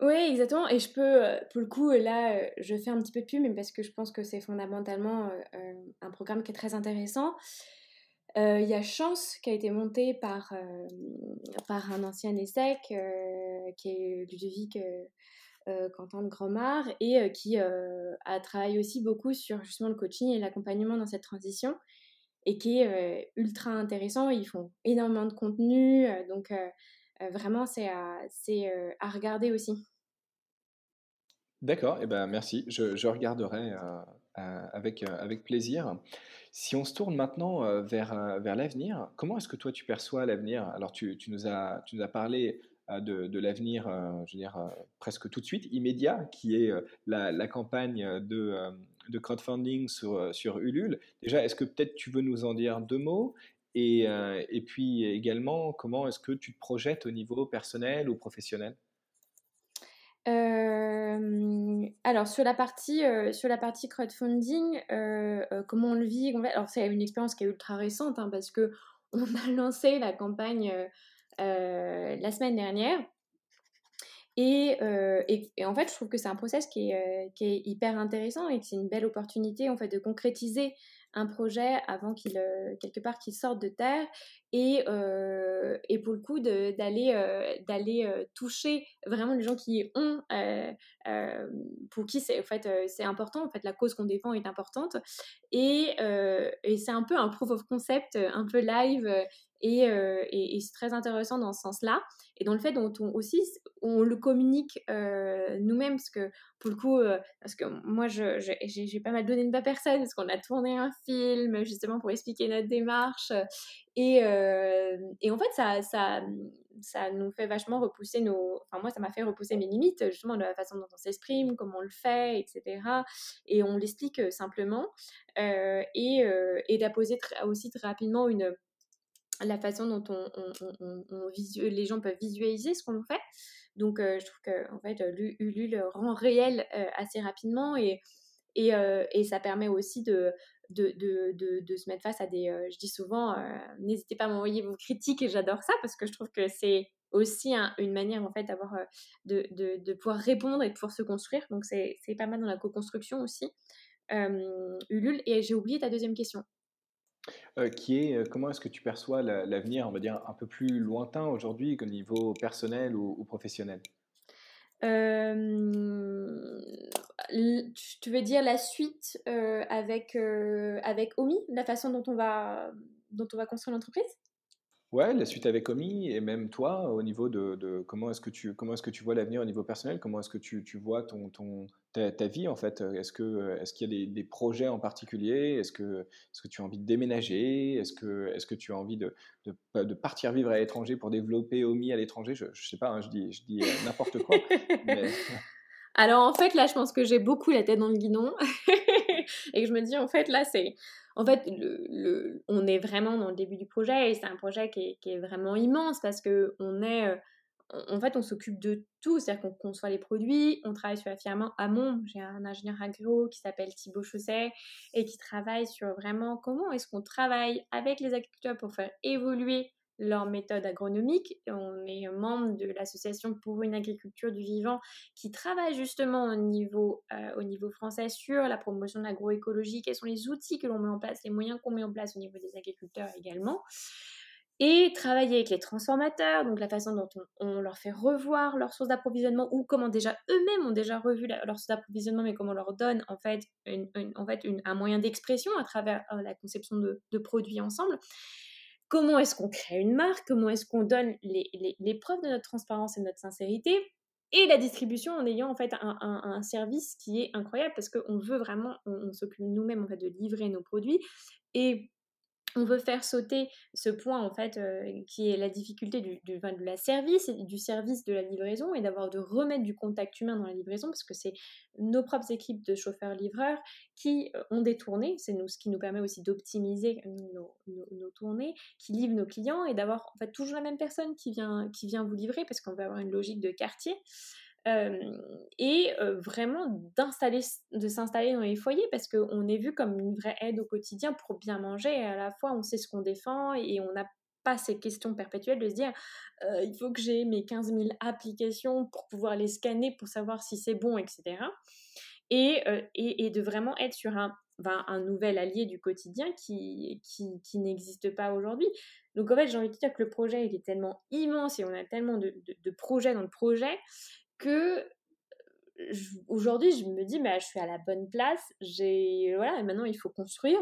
Oui, exactement. Et je peux, pour le coup, là, je fais un petit peu de pub, mais parce que je pense que c'est fondamentalement un programme qui est très intéressant. Euh, il y a Chance qui a été monté par, euh, par un ancien ESSEC euh, qui est Ludovic Quentin de Gromard et qui a travaillé aussi beaucoup sur justement le coaching et l'accompagnement dans cette transition et qui est ultra intéressant. Ils font énormément de contenu, donc vraiment c'est à, à regarder aussi. D'accord, et eh ben merci. Je, je regarderai avec, avec plaisir. Si on se tourne maintenant vers, vers l'avenir, comment est-ce que toi tu perçois l'avenir? Alors tu, tu, nous as, tu nous as parlé de, de l'avenir, je veux dire, presque tout de suite, immédiat, qui est la, la campagne de, de crowdfunding sur, sur Ulule. Déjà, est-ce que peut-être tu veux nous en dire deux mots? Et, et puis également, comment est-ce que tu te projettes au niveau personnel ou professionnel? Alors sur la partie sur la partie crowdfunding, comment on le vit Alors c'est une expérience qui est ultra récente hein, parce que on a lancé la campagne la semaine dernière. Et, et, en fait, je trouve que c'est un process qui est, qui est hyper intéressant et que c'est une belle opportunité en fait de concrétiser un projet avant qu'il quelque part qu'il sorte de terre et, et pour le coup d'aller d'aller toucher vraiment les gens qui ont pour qui c'est en fait c'est important. En fait la cause qu'on défend est importante. Et, et c'est un peu un proof of concept un peu live et, et, c'est très intéressant dans ce sens-là. Et dans le fait dont on aussi on le communique nous-mêmes parce que pour le coup parce que moi je, j'ai, pas mal donné de ma personne parce qu'on a tourné un film justement pour expliquer notre démarche. Et, et en fait ça, ça ça nous fait vachement repousser nos enfin moi ça m'a fait repousser mes limites justement de la façon dont on s'exprime comment on le fait etc et on l'explique simplement. Et, et d'apposer aussi très rapidement une la façon dont on, les gens peuvent visualiser ce qu'on fait. Donc, je trouve que en fait, Ulule rend réel assez rapidement et, ça permet aussi de, se mettre face à des. je dis souvent, n'hésitez pas à m'envoyer vos critiques et j'adore ça parce que je trouve que c'est aussi une manière en fait d'avoir de, de, pouvoir répondre et de pouvoir se construire. Donc, c'est pas mal dans la co-construction aussi. Ulule, et j'ai oublié ta deuxième question qui est, comment est-ce que tu perçois l'avenir, on va dire, un peu plus lointain aujourd'hui qu'au niveau personnel ou, professionnel? Tu veux dire la suite avec, avec Omi, la façon dont on va, dont on va construire l'entreprise? Ouais, la suite avec Omi et même toi, au niveau de, comment est-ce que tu comment est-ce que tu vois l'avenir au niveau personnel, comment est-ce que tu, tu vois ton, ton ta, vie en fait? Est-ce que est-ce qu'il y a des, des, projets en particulier? Est-ce que est-ce que tu as envie de déménager? Est-ce que est-ce que tu as envie de, de, de partir vivre à l'étranger pour développer Omi à l'étranger? Je, je sais pas, hein, je dis je dis euh, n'importe quoi. Alors en fait là, je pense que j'ai beaucoup la tête dans le guidon et je me dis en fait là c'est en fait, le, on est vraiment dans le début du projet et c'est un projet qui est, vraiment immense parce que on est, en fait, on s'occupe de tout, c'est-à-dire qu'on conçoit les produits, on travaille sur la firme Amont. J'ai un ingénieur agro qui s'appelle Thibaut Chausset et qui travaille sur vraiment comment est-ce qu'on travaille avec les agriculteurs pour faire évoluer leur méthode agronomique. On est membre de l'association pour une agriculture du vivant qui travaille justement au niveau, euh, au niveau français sur la promotion de l'agroécologie, quels sont les outils que l'on met en place, les moyens qu'on met en place au niveau des agriculteurs également. Et travailler avec les transformateurs, donc la façon dont on, leur fait revoir leurs sources d'approvisionnement ou comment déjà eux-mêmes ont déjà revu leurs sources d'approvisionnement, mais comment on leur donne en fait, en fait un moyen d'expression à travers euh, la conception de, de produits ensemble comment est-ce qu'on crée une marque, comment est-ce qu'on donne les, preuves de notre transparence et de notre sincérité, et la distribution en ayant en fait un, service qui est incroyable parce qu'on veut vraiment, on, s'occupe nous-mêmes en fait de livrer nos produits et on veut faire sauter ce point en fait euh, qui est la difficulté du, de la service du service de la livraison et d'avoir de remettre du contact humain dans la livraison parce que c'est nos propres équipes de chauffeurs livreurs qui euh, ont des tournées. C'est ce qui nous permet aussi d'optimiser nos, nos, tournées qui livrent nos clients et d'avoir en fait toujours la même personne qui vient qui vient vous livrer parce qu'on veut avoir une logique de quartier et vraiment d'installer, de s'installer dans les foyers parce qu'on est vu comme une vraie aide au quotidien pour bien manger et à la fois on sait ce qu'on défend et on n'a pas ces questions perpétuelles de se dire il faut que j'ai mes 15 000 applications pour pouvoir les scanner pour savoir si c'est bon, etc. Et, et, de vraiment être sur un, ben, un nouvel allié du quotidien qui, qui, n'existe pas aujourd'hui. Donc en fait, j'ai envie de dire que le projet, il est tellement immense et on a tellement de, de projets dans le projet aujourd'hui je me dis mais je suis à la bonne place j'ai voilà maintenant il faut construire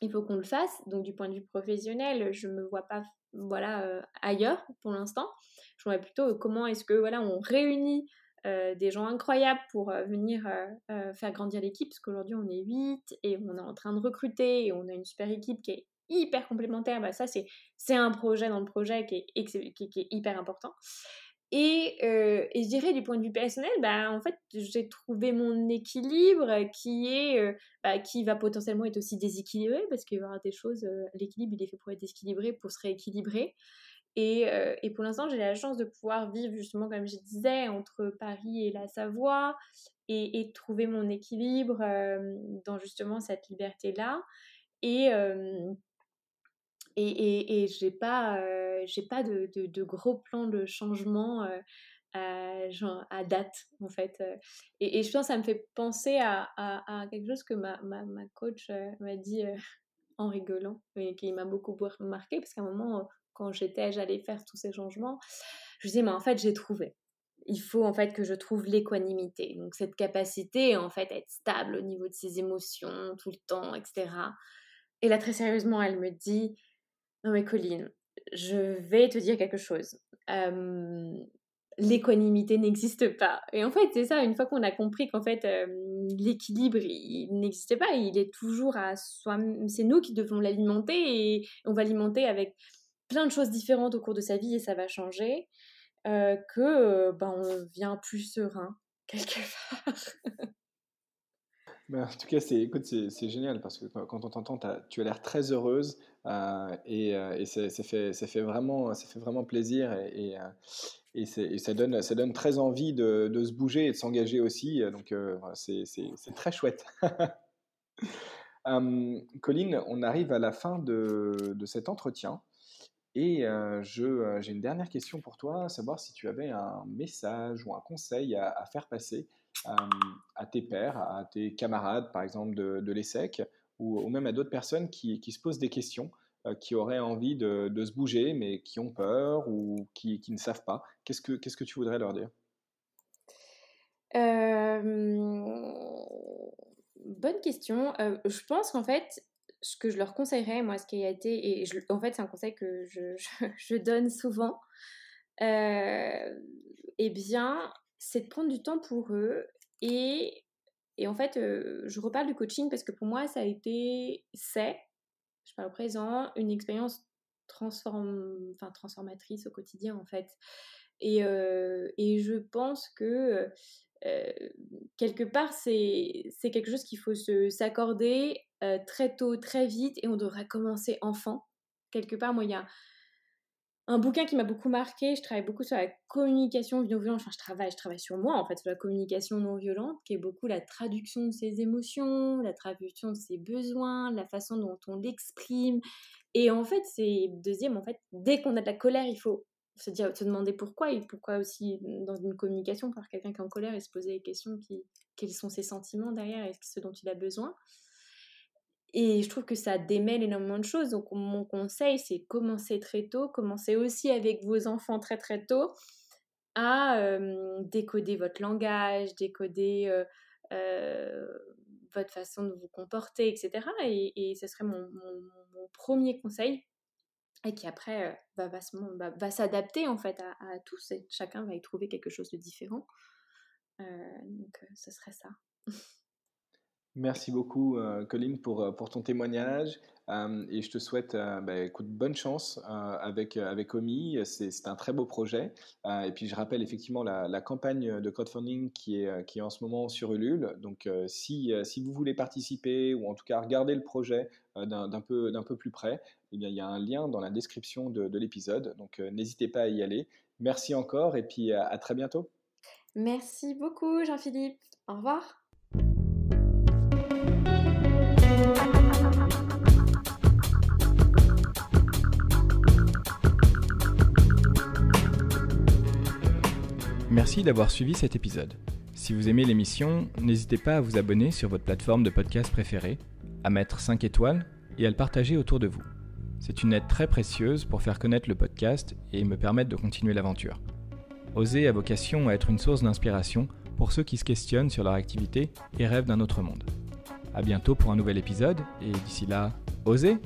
il faut qu'on le fasse donc du point de vue professionnel je me vois pas voilà ailleurs pour l'instant je vois plutôt comment est-ce que voilà on réunit des gens incroyables pour venir faire grandir l'équipe, parce qu'aujourd'hui on est 8 et on est en train de recruter et on a une super équipe qui est hyper complémentaire. Bah, ça, c'est un projet dans le projet qui, qui est hyper important. Et, et, je dirais du point de vue personnel, bah, en fait, j'ai trouvé mon équilibre qui est, bah, qui va potentiellement être aussi déséquilibré parce qu'il y aura des choses, l'équilibre il est fait pour être déséquilibré, pour se rééquilibrer. Et, pour l'instant, j'ai la chance de pouvoir vivre justement, comme je disais, entre Paris et la Savoie et, trouver mon équilibre dans justement cette liberté-là. Et, et, et, et j'ai pas, euh, j'ai pas de, gros plans de changement euh, à, date, en fait. Euh. Et, je pense que ça me fait penser à, quelque chose que ma, ma, ma coach m'a dit en rigolant, et qui m'a beaucoup marqué, parce qu'à un moment, quand j'étais, j'allais faire tous ces changements, je disais, mais en fait, j'ai trouvé. Il faut en fait que je trouve l'équanimité. Donc cette capacité en fait à être stable au niveau de ses émotions tout le temps, etc. Et là très sérieusement, elle me dit, non mais Colline, je vais te dire quelque chose. l'équanimité n'existe pas. Et en fait, c'est ça, une fois qu'on a compris qu'en fait, l'équilibre, il n'existe pas, il est toujours à soi C'est nous qui devons l'alimenter et on va l'alimenter avec plein de choses différentes au cours de sa vie et ça va changer, que ben, on vient plus serein quelque part. En tout cas, c'est, écoute, c'est, génial parce que quand on t'entend, tu as l'air très heureuse euh, et, euh, et ça, fait, ça, fait vraiment, ça fait vraiment plaisir et, euh, ça, donne, très envie de, se bouger et de s'engager aussi. Donc, c'est, très chouette. Colline, on arrive à la fin de cet entretien. Et je, j'ai une dernière question pour toi, savoir si tu avais un message ou un conseil à, faire passer à tes pairs, à tes camarades, par exemple, de, de l'ESSEC, ou, même à d'autres personnes qui, qui, se posent des questions, euh, qui auraient envie de, se bouger, mais qui ont peur ou qui, qui ne savent pas. Qu'est-ce que, qu'est-ce que tu voudrais leur dire? Bonne question. Euh, je pense qu'en fait, ce que je leur conseillerais, moi, ce qui a été, et en fait, c'est un conseil que je, je, donne souvent, euh, eh bien, c'est de prendre du temps pour eux. Et, et en fait, euh, je reparle du coaching parce que pour moi, ça a été, c'est, je parle au présent, une expérience transform, enfin, transformatrice au quotidien, en fait. Et, euh, et je pense que euh, quelque part, c'est quelque chose qu'il faut s'accorder très tôt, très vite, et on devrait commencer enfant. Quelque part, moi, il y a un bouquin qui m'a beaucoup marqué, je travaille beaucoup sur la communication non violente, enfin je travaille, je travaille sur moi en fait, sur la communication non violente, qui est beaucoup la traduction de ses émotions, la traduction de ses besoins, la façon dont on l'exprime. Et en fait, c'est deuxième, en fait, dès qu'on a de la colère, il faut se dire, se demander pourquoi, et pourquoi aussi dans une communication, par quelqu'un qui est en colère et se poser les questions qui, quels sont ses sentiments derrière et ce dont il a besoin. Et je trouve que ça démêle énormément de choses. Donc mon conseil, c'est commencer très tôt, commencer aussi avec vos enfants très très tôt à décoder votre langage, décoder votre façon de vous comporter, etc. Et, ce serait mon, premier conseil et qui après va, s'adapter en fait à, à, tous et chacun va y trouver quelque chose de différent. donc ce serait ça. Merci beaucoup, euh, pour, euh, pour ton témoignage. Euh, et je te souhaite bah, écoute, bonne chance avec, avec OMI. C'est un très beau projet. et puis, je rappelle effectivement la, campagne de crowdfunding qui est, qui est en ce moment sur Ulule. Donc, si, si vous voulez participer ou en tout cas regarder le projet d'un peu, peu plus près, eh il y a un lien dans la description de, de l'épisode. Donc, n'hésitez pas à y aller. Merci encore et puis à très bientôt. Merci beaucoup, Jean-Philippe. Au revoir. Merci d'avoir suivi cet épisode. Si vous aimez l'émission, n'hésitez pas à vous abonner sur votre plateforme de podcast préférée, à mettre 5 étoiles et à le partager autour de vous. C'est une aide très précieuse pour faire connaître le podcast et me permettre de continuer l'aventure. Oser a vocation à être une source d'inspiration pour ceux qui se questionnent sur leur activité et rêvent d'un autre monde. A bientôt pour un nouvel épisode et d'ici là, osez